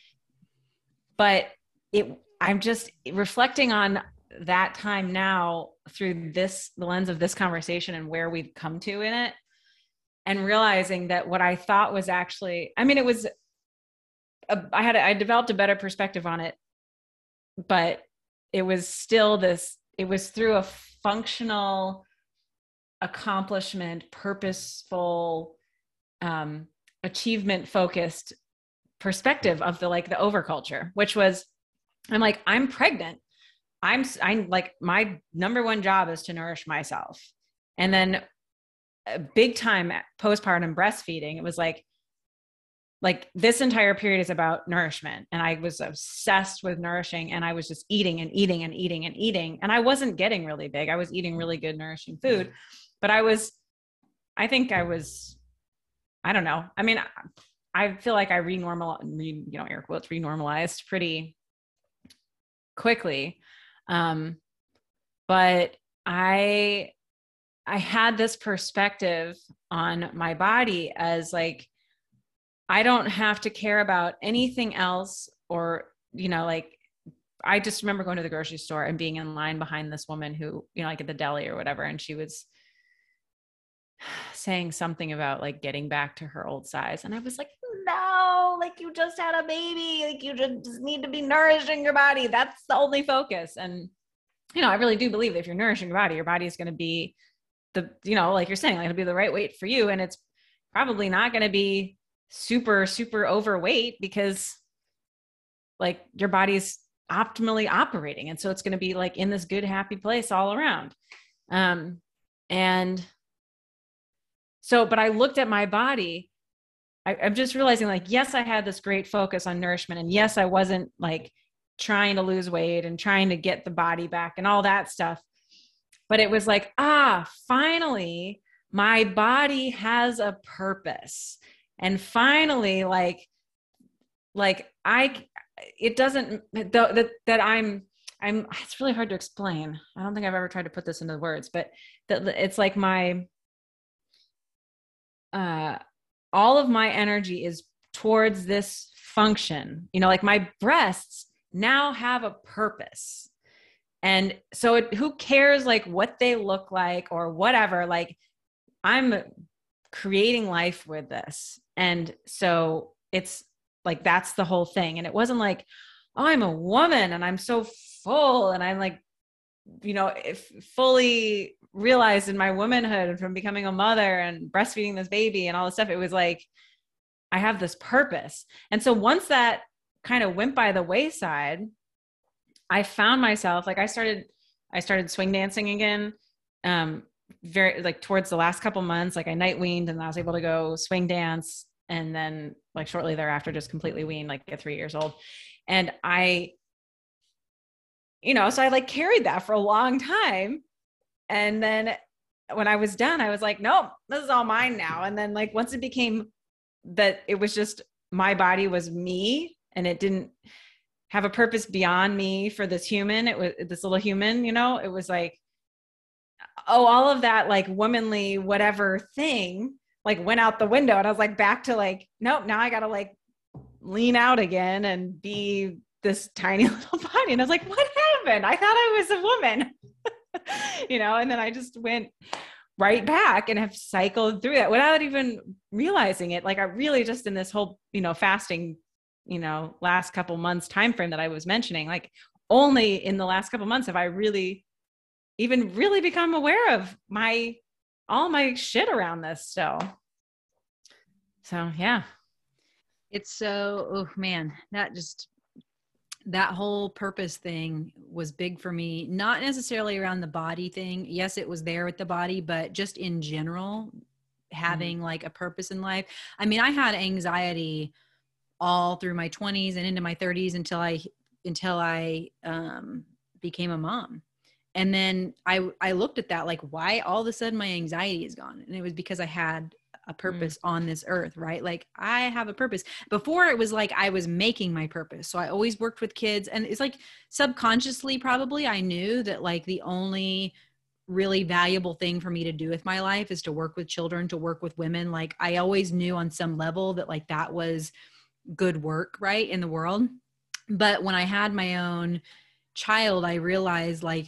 But it i'm just reflecting on that time now through this the lens of this conversation and where we've come to in it and realizing that what i thought was actually i mean it was a, I had a, I developed a better perspective on it but it was still this it was through a functional accomplishment purposeful um achievement focused perspective of the like the overculture which was i'm like i'm pregnant i'm i'm like my number one job is to nourish myself. And then a big time postpartum breastfeeding it was like like this entire period is about nourishment. And i was obsessed with nourishing and i was just eating and eating and eating and eating. And i wasn't getting really big. I was eating really good nourishing food. But i was i think i was I don't know. I mean, I feel like I renormal, re, you know, air quotes, renormalized pretty quickly. Um, but I, I had this perspective on my body as like, I don't have to care about anything else or, you know, like I just remember going to the grocery store and being in line behind this woman who, you know, like at the deli or whatever. And she was saying something about like getting back to her old size. And I was like, no, like you just had a baby. Like you just need to be nourishing your body. That's the only focus. And, you know, I really do believe that if you're nourishing your body, your body is going to be the, you know, like you're saying, like it'll be the right weight for you. And it's probably not going to be super, super overweight because like your body's optimally operating. And so it's going to be like in this good, happy place all around. Um, and so, but I looked at my body. I, I'm just realizing, like, yes, I had this great focus on nourishment. And yes, I wasn't like trying to lose weight and trying to get the body back and all that stuff. But it was like, ah, finally, my body has a purpose. And finally, like, like I, it doesn't, that, that I'm, I'm, it's really hard to explain. I don't think I've ever tried to put this into words, but that it's like my, uh, all of my energy is towards this function. You know, like my breasts now have a purpose. And so it, who cares like what they look like or whatever, like I'm creating life with this. And so it's like that's the whole thing. And it wasn't like, oh, I'm a woman and I'm so full and I'm like you know, if fully realized in my womanhood and from becoming a mother and breastfeeding this baby and all this stuff, it was like, I have this purpose. And so once that kind of went by the wayside, I found myself like I started, I started swing dancing again. Um, very like towards the last couple months, like I night weaned and I was able to go swing dance. And then like shortly thereafter, just completely weaned, like at three years old. And I, you know, so I like carried that for a long time. And then when I was done, I was like, nope, this is all mine now. And then like once it became that it was just my body was me and it didn't have a purpose beyond me for this human, it was this little human, you know, it was like, oh, all of that like womanly whatever thing like went out the window. And I was like back to like, nope, now I gotta like lean out again and be this tiny little body. And I was like, what I thought I was a woman. you know, and then I just went right back and have cycled through that without even realizing it. Like I really just in this whole, you know, fasting, you know, last couple months time frame that I was mentioning, like only in the last couple months have I really even really become aware of my all my shit around this still. So yeah. It's so oh man, that just that whole purpose thing was big for me not necessarily around the body thing. Yes it was there with the body but just in general having mm-hmm. like a purpose in life. I mean i had anxiety all through my 20s and into my 30s until i until i um, became a mom. And then i i looked at that like why all of a sudden my anxiety is gone? And it was because i had a mm. purpose mm. on this earth, right? Like I have a purpose. Before it was like I was making my purpose. So I always worked with kids and it's like subconsciously probably I knew that like the only really valuable thing for me to do with my life is to work with children, to work with women. Like I always knew on some level that like that was good work, right, in the world. But when I had my own child, I realized like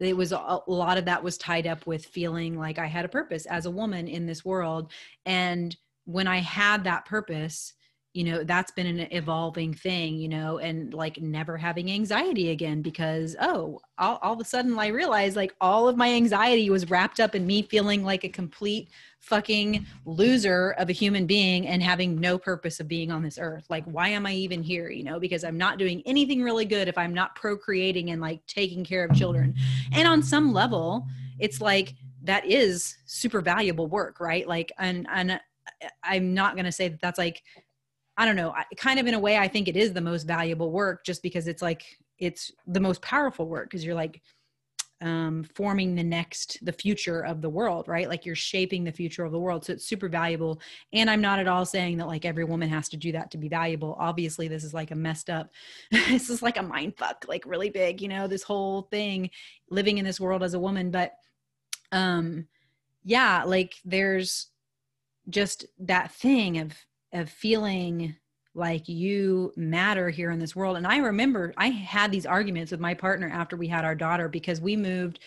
it was a, lot of that was tied up with feeling like I had a purpose as a woman in this world. And when I had that purpose, you know that's been an evolving thing you know and like never having anxiety again because oh all, all of a sudden i realized like all of my anxiety was wrapped up in me feeling like a complete fucking loser of a human being and having no purpose of being on this earth. Like why am i even here you know because i'm not doing anything really good if i'm not procreating and like taking care of children. And on some level it's like that is super valuable work right? Like and and uh, i'm not going to say that that's like I don't know, kind of in a way, I think it is the most valuable work just because it's like, it's the most powerful work because you're like um, forming the next, the future of the world, right? Like you're shaping the future of the world. So it's super valuable. And I'm not at all saying that like every woman has to do that to be valuable. Obviously, this is like a messed up, this is like a mind fuck, like really big, you know, this whole thing living in this world as a woman. But um, yeah, like there's just that thing of of feeling like you matter here in this world. And I remember I had these arguments with my partner after we had our daughter because we moved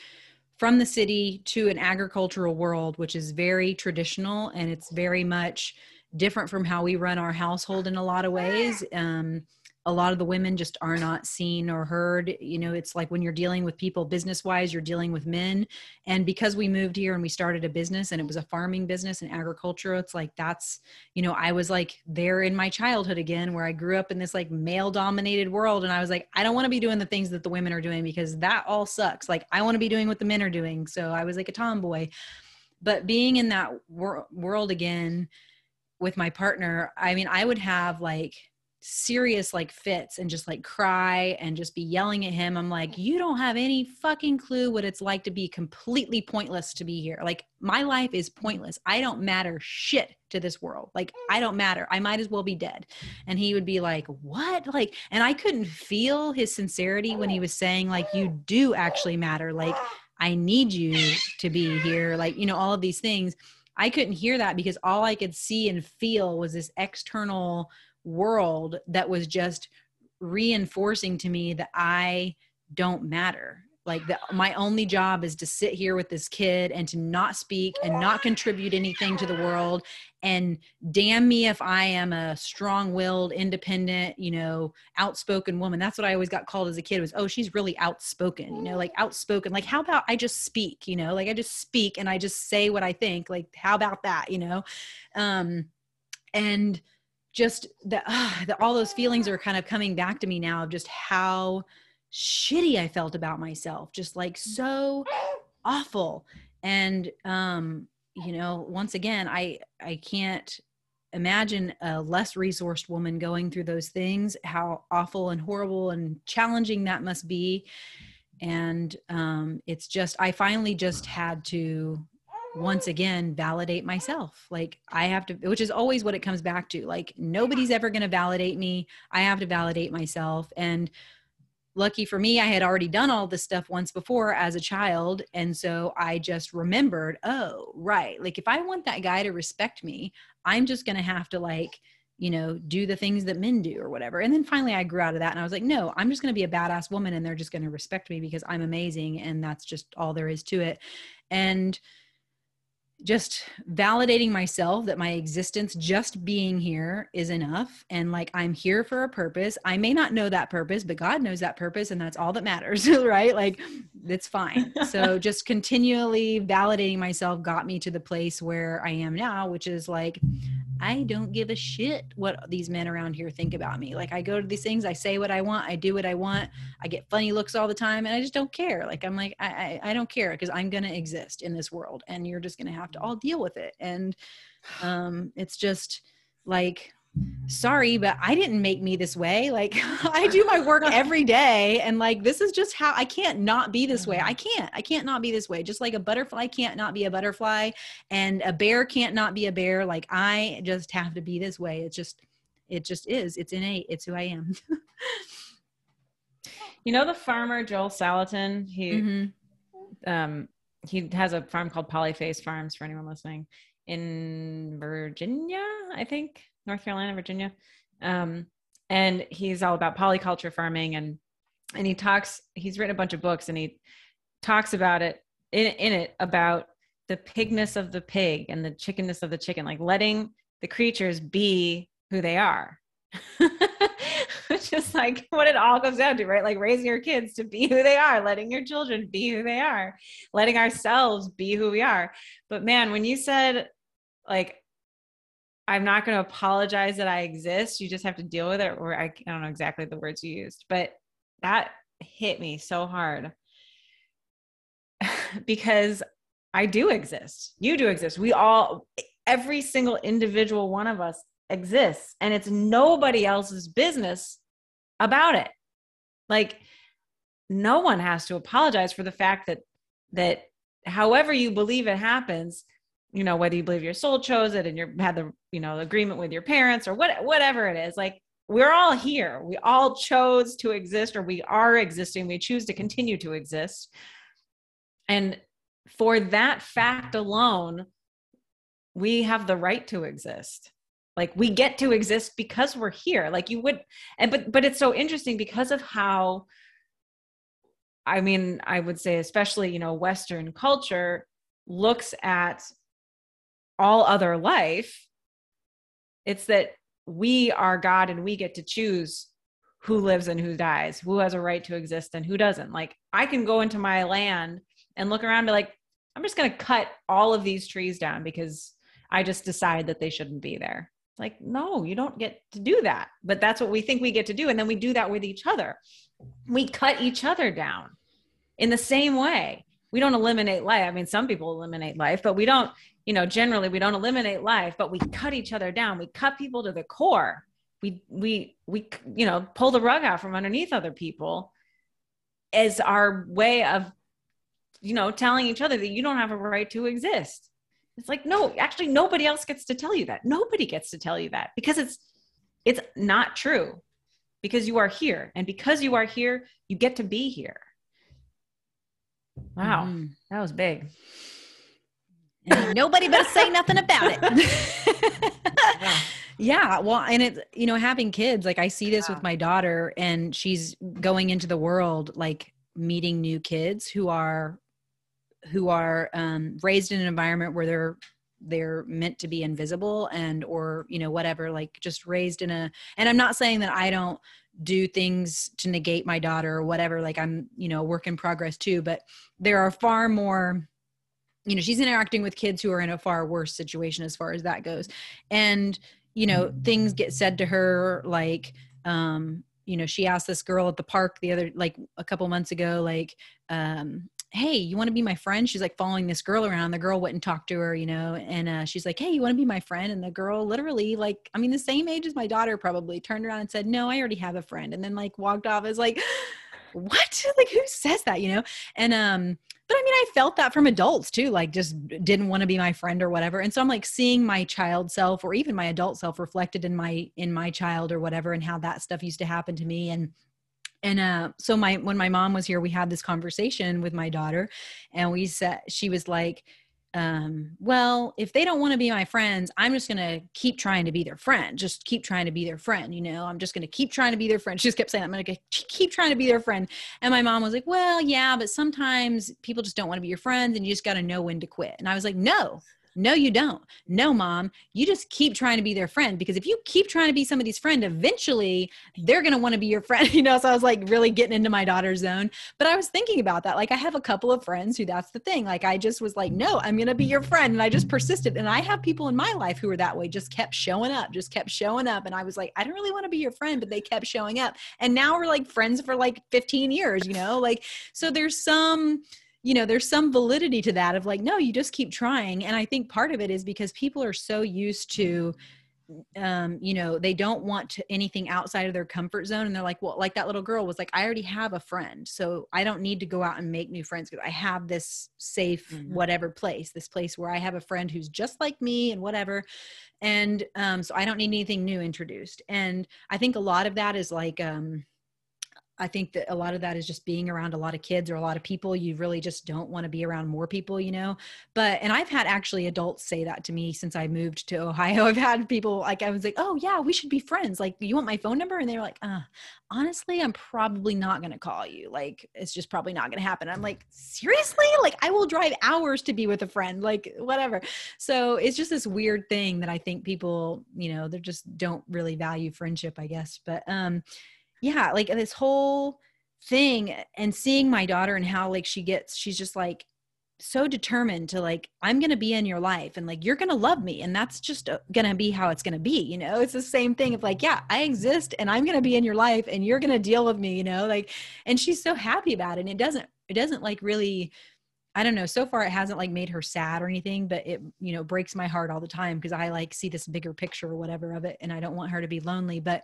from the city to an agricultural world, which is very traditional and it's very much different from how we run our household in a lot of ways. Um, a lot of the women just are not seen or heard. You know it's like when you're dealing with people business wise you're dealing with men. And because we moved here and we started a business and it was a farming business and agriculture it's like that's you know i was like there in my childhood again where i grew up in this like male dominated world. And i was like i don't want to be doing the things that the women are doing because that all sucks. Like i want to be doing what the men are doing. So i was like a tomboy. But being in that wor- world again with my partner i mean i would have like serious like fits and just like cry and just be yelling at him. I'm like, you don't have any fucking clue what it's like to be completely pointless to be here. Like, my life is pointless. I don't matter shit to this world. Like, I don't matter. I might as well be dead. And he would be like, what? Like, and I couldn't feel his sincerity when he was saying, like, you do actually matter. Like, I need you to be here. Like, you know, all of these things. I couldn't hear that because all I could see and feel was this external world that was just reinforcing to me that I don't matter. Like that my only job is to sit here with this kid and to not speak and not contribute anything to the world. And damn me if I am a strong-willed, independent, you know, outspoken woman. That's what I always got called as a kid was, oh, she's really outspoken, you know, like outspoken. Like, how about I just speak, you know, like I just speak and I just say what I think. Like, how about that, you know? Um, and just that uh, all those feelings are kind of coming back to me now of just how shitty I felt about myself, just like so awful. and um you know once again i i can't imagine a less resourced woman going through those things how awful and horrible and challenging that must be and um it's just i finally just had to once again validate myself. Like i have to which is always what it comes back to like nobody's ever going to validate me. I have to validate myself. And lucky for me i had already done all this stuff once before as a child. And so i just remembered oh right. Like if i want that guy to respect me i'm just going to have to like you know do the things that men do or whatever. And then finally i grew out of that and i was like no i'm just going to be a badass woman and they're just going to respect me because i'm amazing and that's just all there is to it. And just validating myself that my existence just being here is enough and like i'm here for a purpose. I may not know that purpose but god knows that purpose and that's all that matters right? Like it's fine. So just continually validating myself got me to the place where i am now which is like I don't give a shit what these men around here think about me. Like I go to these things, I say what I want, I do what I want, I get funny looks all the time, and I just don't care. Like I'm like I I, I don't care because I'm gonna exist in this world, and you're just gonna have to all deal with it. And um, it's just like sorry but i didn't make me this way. Like i do my work every day and like this is just how i can't not be this way. I can't i can't not be this way. Just like a butterfly can't not be a butterfly and a bear can't not be a bear. Like i just have to be this way. It's just it just is. It's innate. It's who i am. You know the farmer joel salatin? He mm-hmm. um he has a farm called polyface farms for anyone listening in virginia i think North Carolina, Virginia. Um, and he's all about polyculture farming and and he talks he's written a bunch of books and he talks about it in, in it about the pigness of the pig and the chickenness of the chicken like letting the creatures be who they are. Just like what it all comes down to right? Like raising your kids to be who they are letting your children be who they are letting ourselves be who we are. But man when you said like I'm not going to apologize that I exist. You just have to deal with it. Or I, I don't know exactly the words you used, but that hit me so hard because I do exist. You do exist. We all, every single individual one of us exists, and it's nobody else's business about it. Like, no one has to apologize for the fact that, that however you believe it happens, you know whether you believe your soul chose it and you had the you know agreement with your parents or what whatever it is like we're all here. We all chose to exist or we are existing. We choose to continue to exist. And for that fact alone we have the right to exist. Like we get to exist because we're here. Like you would and but but it's so interesting because of how i mean i would say especially you know western culture looks at all other life it's that we are god and we get to choose who lives and who dies who has a right to exist and who doesn't. Like i can go into my land and look around and be like i'm just going to cut all of these trees down because i just decide that they shouldn't be there. Like no you don't get to do that. But that's what we think we get to do. And then we do that with each other. We cut each other down in the same way. We don't eliminate life. I mean some people eliminate life but we don't you know generally we don't eliminate life but we cut each other down. We cut people to the core. We we we you know pull the rug out from underneath other people as our way of you know telling each other that you don't have a right to exist. It's like no actually nobody else gets to tell you that. Nobody gets to tell you that because it's it's not true because you are here. And because you are here you get to be here. Wow. Mm. that was big and nobody better say nothing about it. yeah. yeah. Well, and it's, you know, having kids, like I see this yeah. with my daughter, and she's going into the world, like meeting new kids who are who are um, raised in an environment where they're they're meant to be invisible and or you know whatever like just raised in a and i'm not saying that i don't do things to negate my daughter or whatever like i'm you know work in progress too but there are far more you know she's interacting with kids who are in a far worse situation as far as that goes. And you know things get said to her like um you know she asked this girl at the park the other like a couple months ago like um hey you want to be my friend? She's like following this girl around. The girl wouldn't talk to her you know and uh, she's like hey you want to be my friend? And the girl literally like i mean the same age as my daughter probably turned around and said no i already have a friend. And then like walked off. As like what like who says that you know and um but I mean, I felt that from adults too, like just didn't want to be my friend or whatever. And so I'm like seeing my child self or even my adult self reflected in my in my child or whatever and how that stuff used to happen to me. And and uh so my when my mom was here, we had this conversation with my daughter and we said she was like, um, well, if they don't want to be my friends, I'm just going to keep trying to be their friend. Just keep trying to be their friend. You know, I'm just going to keep trying to be their friend. She just kept saying, I'm going to keep trying to be their friend. And my mom was like, well, yeah, but sometimes people just don't want to be your friends and you just got to know when to quit. And I was like, no, no, you don't. No, mom, you just keep trying to be their friend because if you keep trying to be somebody's friend, eventually they're going to want to be your friend. You know, so I was like really getting into my daughter's zone. But I was thinking about that. Like, I have a couple of friends who that's the thing. Like, I just was like, no, I'm going to be your friend. And I just persisted. And I have people in my life who were that way, just kept showing up, just kept showing up. And I was like, I don't really want to be your friend, but they kept showing up. And now we're like friends for like 15 years, you know? Like, so there's some you know there's some validity to that of like no you just keep trying and i think part of it is because people are so used to um you know they don't want to anything outside of their comfort zone and they're like well like that little girl was like i already have a friend so i don't need to go out and make new friends because i have this safe mm-hmm. whatever place this place where i have a friend who's just like me and whatever and um so i don't need anything new introduced and i think a lot of that is like um I think that a lot of that is just being around a lot of kids or a lot of people. You really just don't want to be around more people, you know. But and I've had actually adults say that to me since I moved to Ohio. I've had people like I was like, "Oh yeah, we should be friends. Like, you want my phone number?" And they were like, "Uh, honestly, I'm probably not going to call you. Like, it's just probably not going to happen." I'm like, "Seriously? Like, I will drive hours to be with a friend. Like, whatever." So it's just this weird thing that I think people, you know, they just don't really value friendship, I guess. But um yeah, like this whole thing and seeing my daughter and how like she gets, she's just like so determined to like i'm going to be in your life and like you're going to love me and that's just uh, going to be how it's going to be you know? It's the same thing of like yeah i exist and i'm going to be in your life and you're going to deal with me you know? Like and she's so happy about it and it doesn't it doesn't like really i don't know so far it hasn't like made her sad or anything but it you know breaks my heart all the time because i like see this bigger picture or whatever of it and i don't want her to be lonely but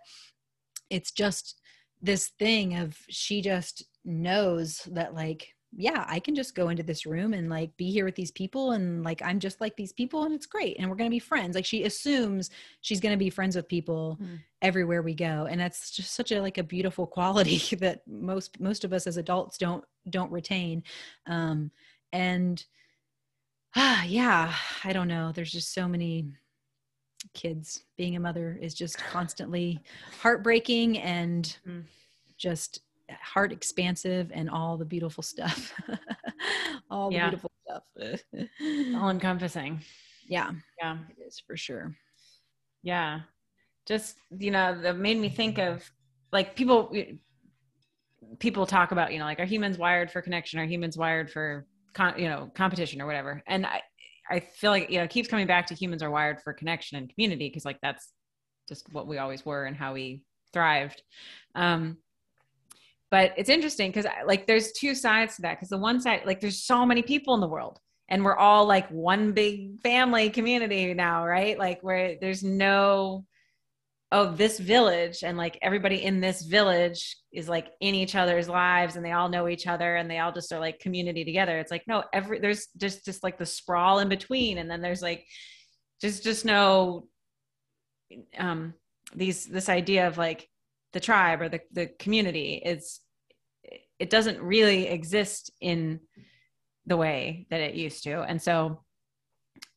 it's just this thing of she just knows that like yeah i can just go into this room and like be here with these people and like i'm just like these people and it's great and we're going to be friends. Like she assumes she's going to be friends with people mm. everywhere we go and that's just such a like a beautiful quality that most most of us as adults don't don't retain. Um and ah yeah i don't know. There's just so many kids being a mother is just constantly heartbreaking and mm. just heart expansive and all the beautiful stuff. All the beautiful stuff. All encompassing. Yeah. Yeah. It is for sure. Yeah. Just you know that made me think of like people people talk about you know like are humans wired for connection? Are humans wired for con- you know competition or whatever? And i I feel like you know it keeps coming back to humans are wired for connection and community because like that's just what we always were and how we thrived. Um, but it's interesting because like there's two sides to that because the one side like there's so many people in the world and we're all like one big family community now right like where there's no oh this village and like everybody in this village is like in each other's lives and they all know each other and they all just are like community together. It's like no every there's just just like the sprawl in between and then there's like just just no um these this idea of like the tribe or the the community is it doesn't really exist in the way that it used to. And so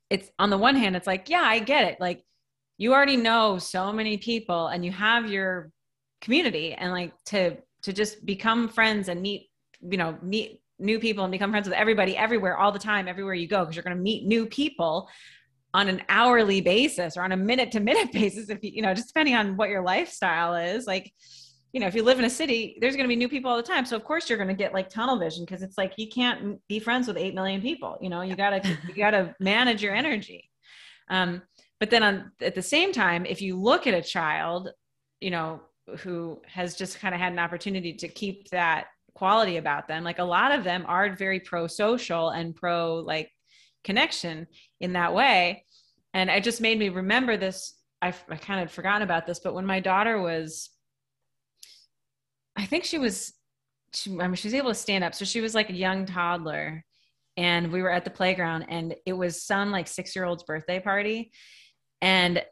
it's on the one hand it's like yeah i get it. Like you already know so many people and you have your community and like to to just become friends and meet you know meet new people and become friends with everybody everywhere all the time everywhere you go because you're going to meet new people on an hourly basis or on a minute to minute basis if you you know just depending on what your lifestyle is. Like you know if you live in a city there's going to be new people all the time. So of course you're going to get like tunnel vision because it's like you can't be friends with 8 million people you know you got to you got to manage your energy. Um but then on at the same time if you look at a child you know who has just kind of had an opportunity to keep that quality about them. Like a lot of them are very pro social and pro like connection in that way. And it just made me remember this. I, I kind of forgotten about this, but when my daughter was, I think she was, she, I mean, she was able to stand up. So she was like a young toddler and we were at the playground and it was some like six year old's birthday party. And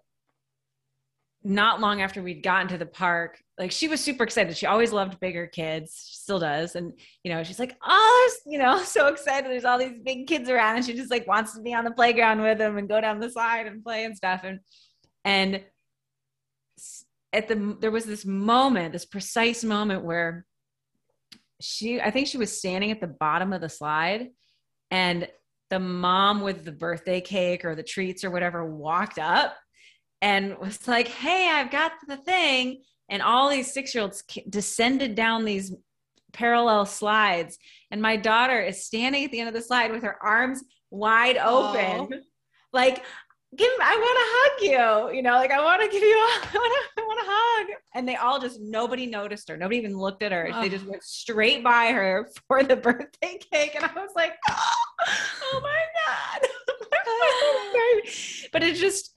not long after we'd gotten to the park, like she was super excited. She always loved bigger kids, still does. And, you know, she's like, oh, you know, so excited. There's all these big kids around. And she just like wants to be on the playground with them and go down the slide and play and stuff. And, and at the, there was this moment, this precise moment where she, I think she was standing at the bottom of the slide and the mom with the birthday cake or the treats or whatever walked up and was like, Hey, I've got the thing. And all these six year olds descended down these parallel slides. And my daughter is standing at the end of the slide with her arms wide open. Aww. Like, give I want to hug you. You know, like I want to give you a, I want to, want to hug. And they all just nobody noticed her. Nobody even looked at her. Oh. They just went straight by her for the birthday cake. And I was like, oh, oh my God. but it just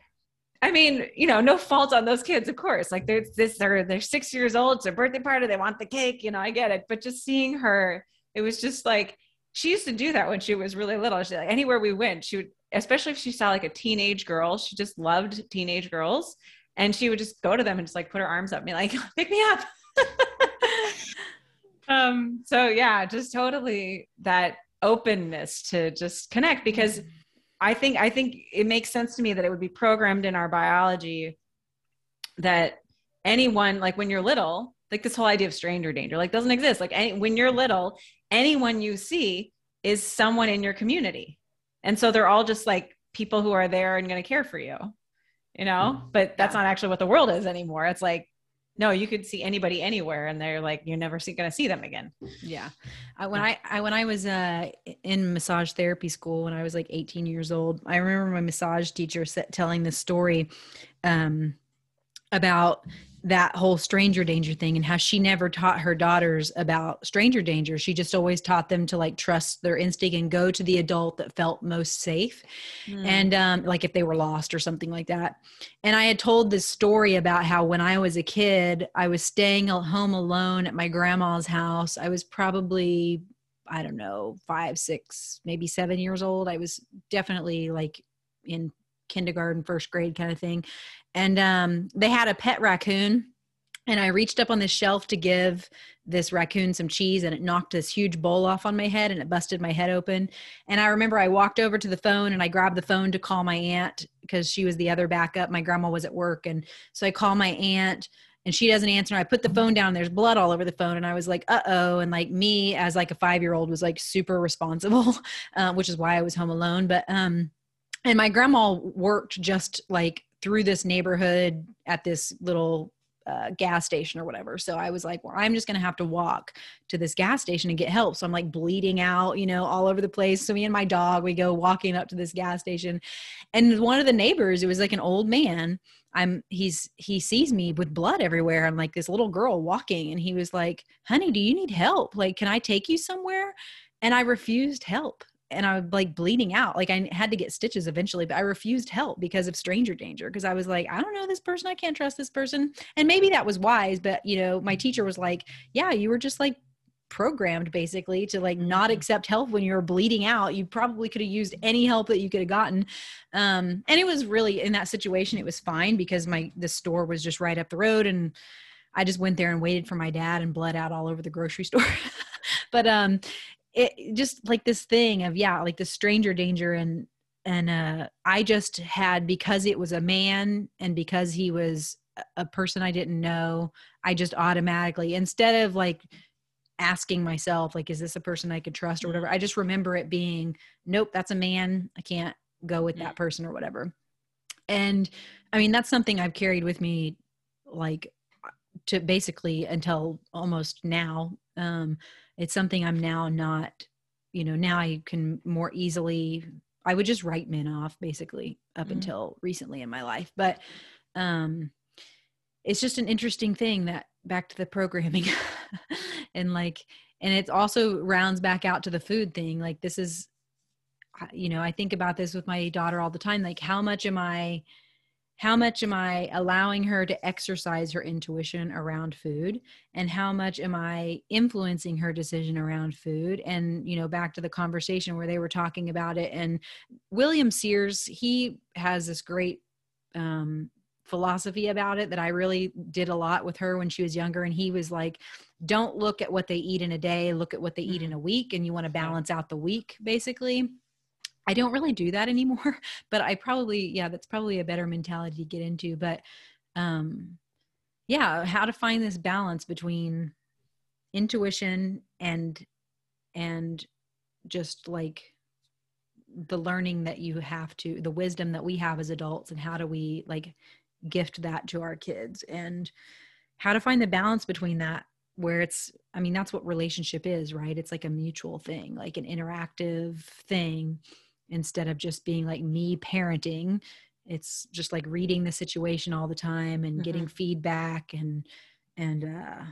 I mean, you know, no fault on those kids, of course. Like they're this, they're they're six years old. It's a birthday party. They want the cake. You know, I get it. But just seeing her, it was just like she used to do that when she was really little. She like anywhere we went, she would, especially if she saw like a teenage girl. She just loved teenage girls, and she would just go to them and just like put her arms up, be like, "Pick me up." um. So yeah, just totally that openness to just connect because. Mm-hmm I think I think it makes sense to me that it would be programmed in our biology that anyone like when you're little, like this whole idea of stranger danger, like doesn't exist. Like any, when you're little, anyone you see is someone in your community, and so they're all just like people who are there and going to care for you, you know. Mm-hmm. But that's yeah. not actually what the world is anymore. It's like no you could see anybody anywhere and they're like you're never going to see them again. Yeah. I, when I, I when i was uh, in massage therapy school when i was like 18 years old i remember my massage teacher set, telling this story um, about that whole stranger danger thing and how she never taught her daughters about stranger danger. She just always taught them to like trust their instinct and go to the adult that felt most safe. Mm. And um, like if they were lost or something like that. And I had told this story about how when I was a kid, I was staying home alone at my grandma's house. I was probably, I don't know, five, six, maybe seven years old. I was definitely like in kindergarten, first grade kind of thing. And um, they had a pet raccoon. And I reached up on this shelf to give this raccoon some cheese, and it knocked this huge bowl off on my head and it busted my head open. And I remember I walked over to the phone and I grabbed the phone to call my aunt because she was the other backup. My grandma was at work. And so I call my aunt and she doesn't answer. I put the phone down. There's blood all over the phone, and I was like, "Uh oh!" And like me, as like a five year old, was like super responsible, uh, which is why I was home alone. But um, and my grandma worked just like through this neighborhood at this little uh, gas station or whatever. So I was like, well, I'm just going to have to walk to this gas station and get help. So I'm like bleeding out, you know, all over the place. So me and my dog, we go walking up to this gas station. And one of the neighbors, it was like an old man. I'm, he's, he sees me with blood everywhere. I'm like this little girl walking and he was like, honey, do you need help? Like, can I take you somewhere? And I refused help and I was like bleeding out. Like I had to get stitches eventually, but I refused help because of stranger danger. Because I was like, I don't know this person. I can't trust this person. And maybe that was wise, but you know, my teacher was like, Yeah, you were just like programmed basically to like not mm-hmm. accept help when you were bleeding out. You probably could have used any help that you could have gotten. Um, and it was really in that situation, it was fine because my the store was just right up the road and I just went there and waited for my dad and bled out all over the grocery store. but um it just like this thing of yeah like the stranger danger and and uh i just had because it was a man and because he was a person i didn't know i just automatically instead of like asking myself like is this a person i could trust or whatever i just remember it being nope that's a man. I can't go with that person or whatever. And i mean that's something i've carried with me like to basically until almost now. Um it's something i'm now not you know now i can more easily i would just write men off basically up mm-hmm. until recently in my life. But um it's just an interesting thing that back to the programming and like and it also rounds back out to the food thing. Like this is you know i think about this with my daughter all the time. Like how much am i how much am I allowing her to exercise her intuition around food? And how much am I influencing her decision around food? And you know back to the conversation where they were talking about it and William Sears he has this great um, philosophy about it that I really did a lot with her when she was younger and he was like don't look at what they eat in a day look at what they eat in mm-hmm. a week and you want to balance out the week basically I don't really do that anymore, but I probably, yeah, that's probably a better mentality to get into. But um, yeah, how to find this balance between intuition and and just like the learning that you have to the wisdom that we have as adults and how do we like gift that to our kids and how to find the balance between that where it's i mean that's what relationship is right it's like a mutual thing like an interactive thing instead of just being like me parenting. It's just like reading the situation all the time and mm-hmm. getting feedback and and uh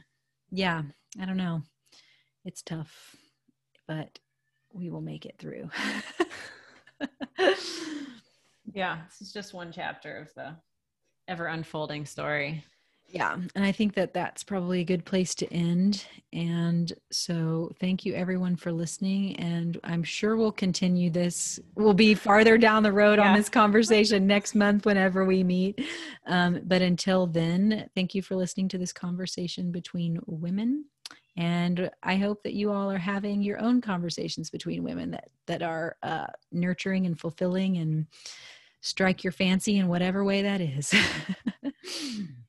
yeah i don't know. It's tough but we will make it through. Yeah this is just one chapter of the ever unfolding story yeah and i think that that's probably a good place to end and so thank you everyone for listening and i'm sure we'll continue this we'll be farther down the road yeah. on this conversation next month whenever we meet um, but until then thank you for listening to this conversation between women and i hope that you all are having your own conversations between women that that are uh, nurturing and fulfilling and strike your fancy in whatever way that is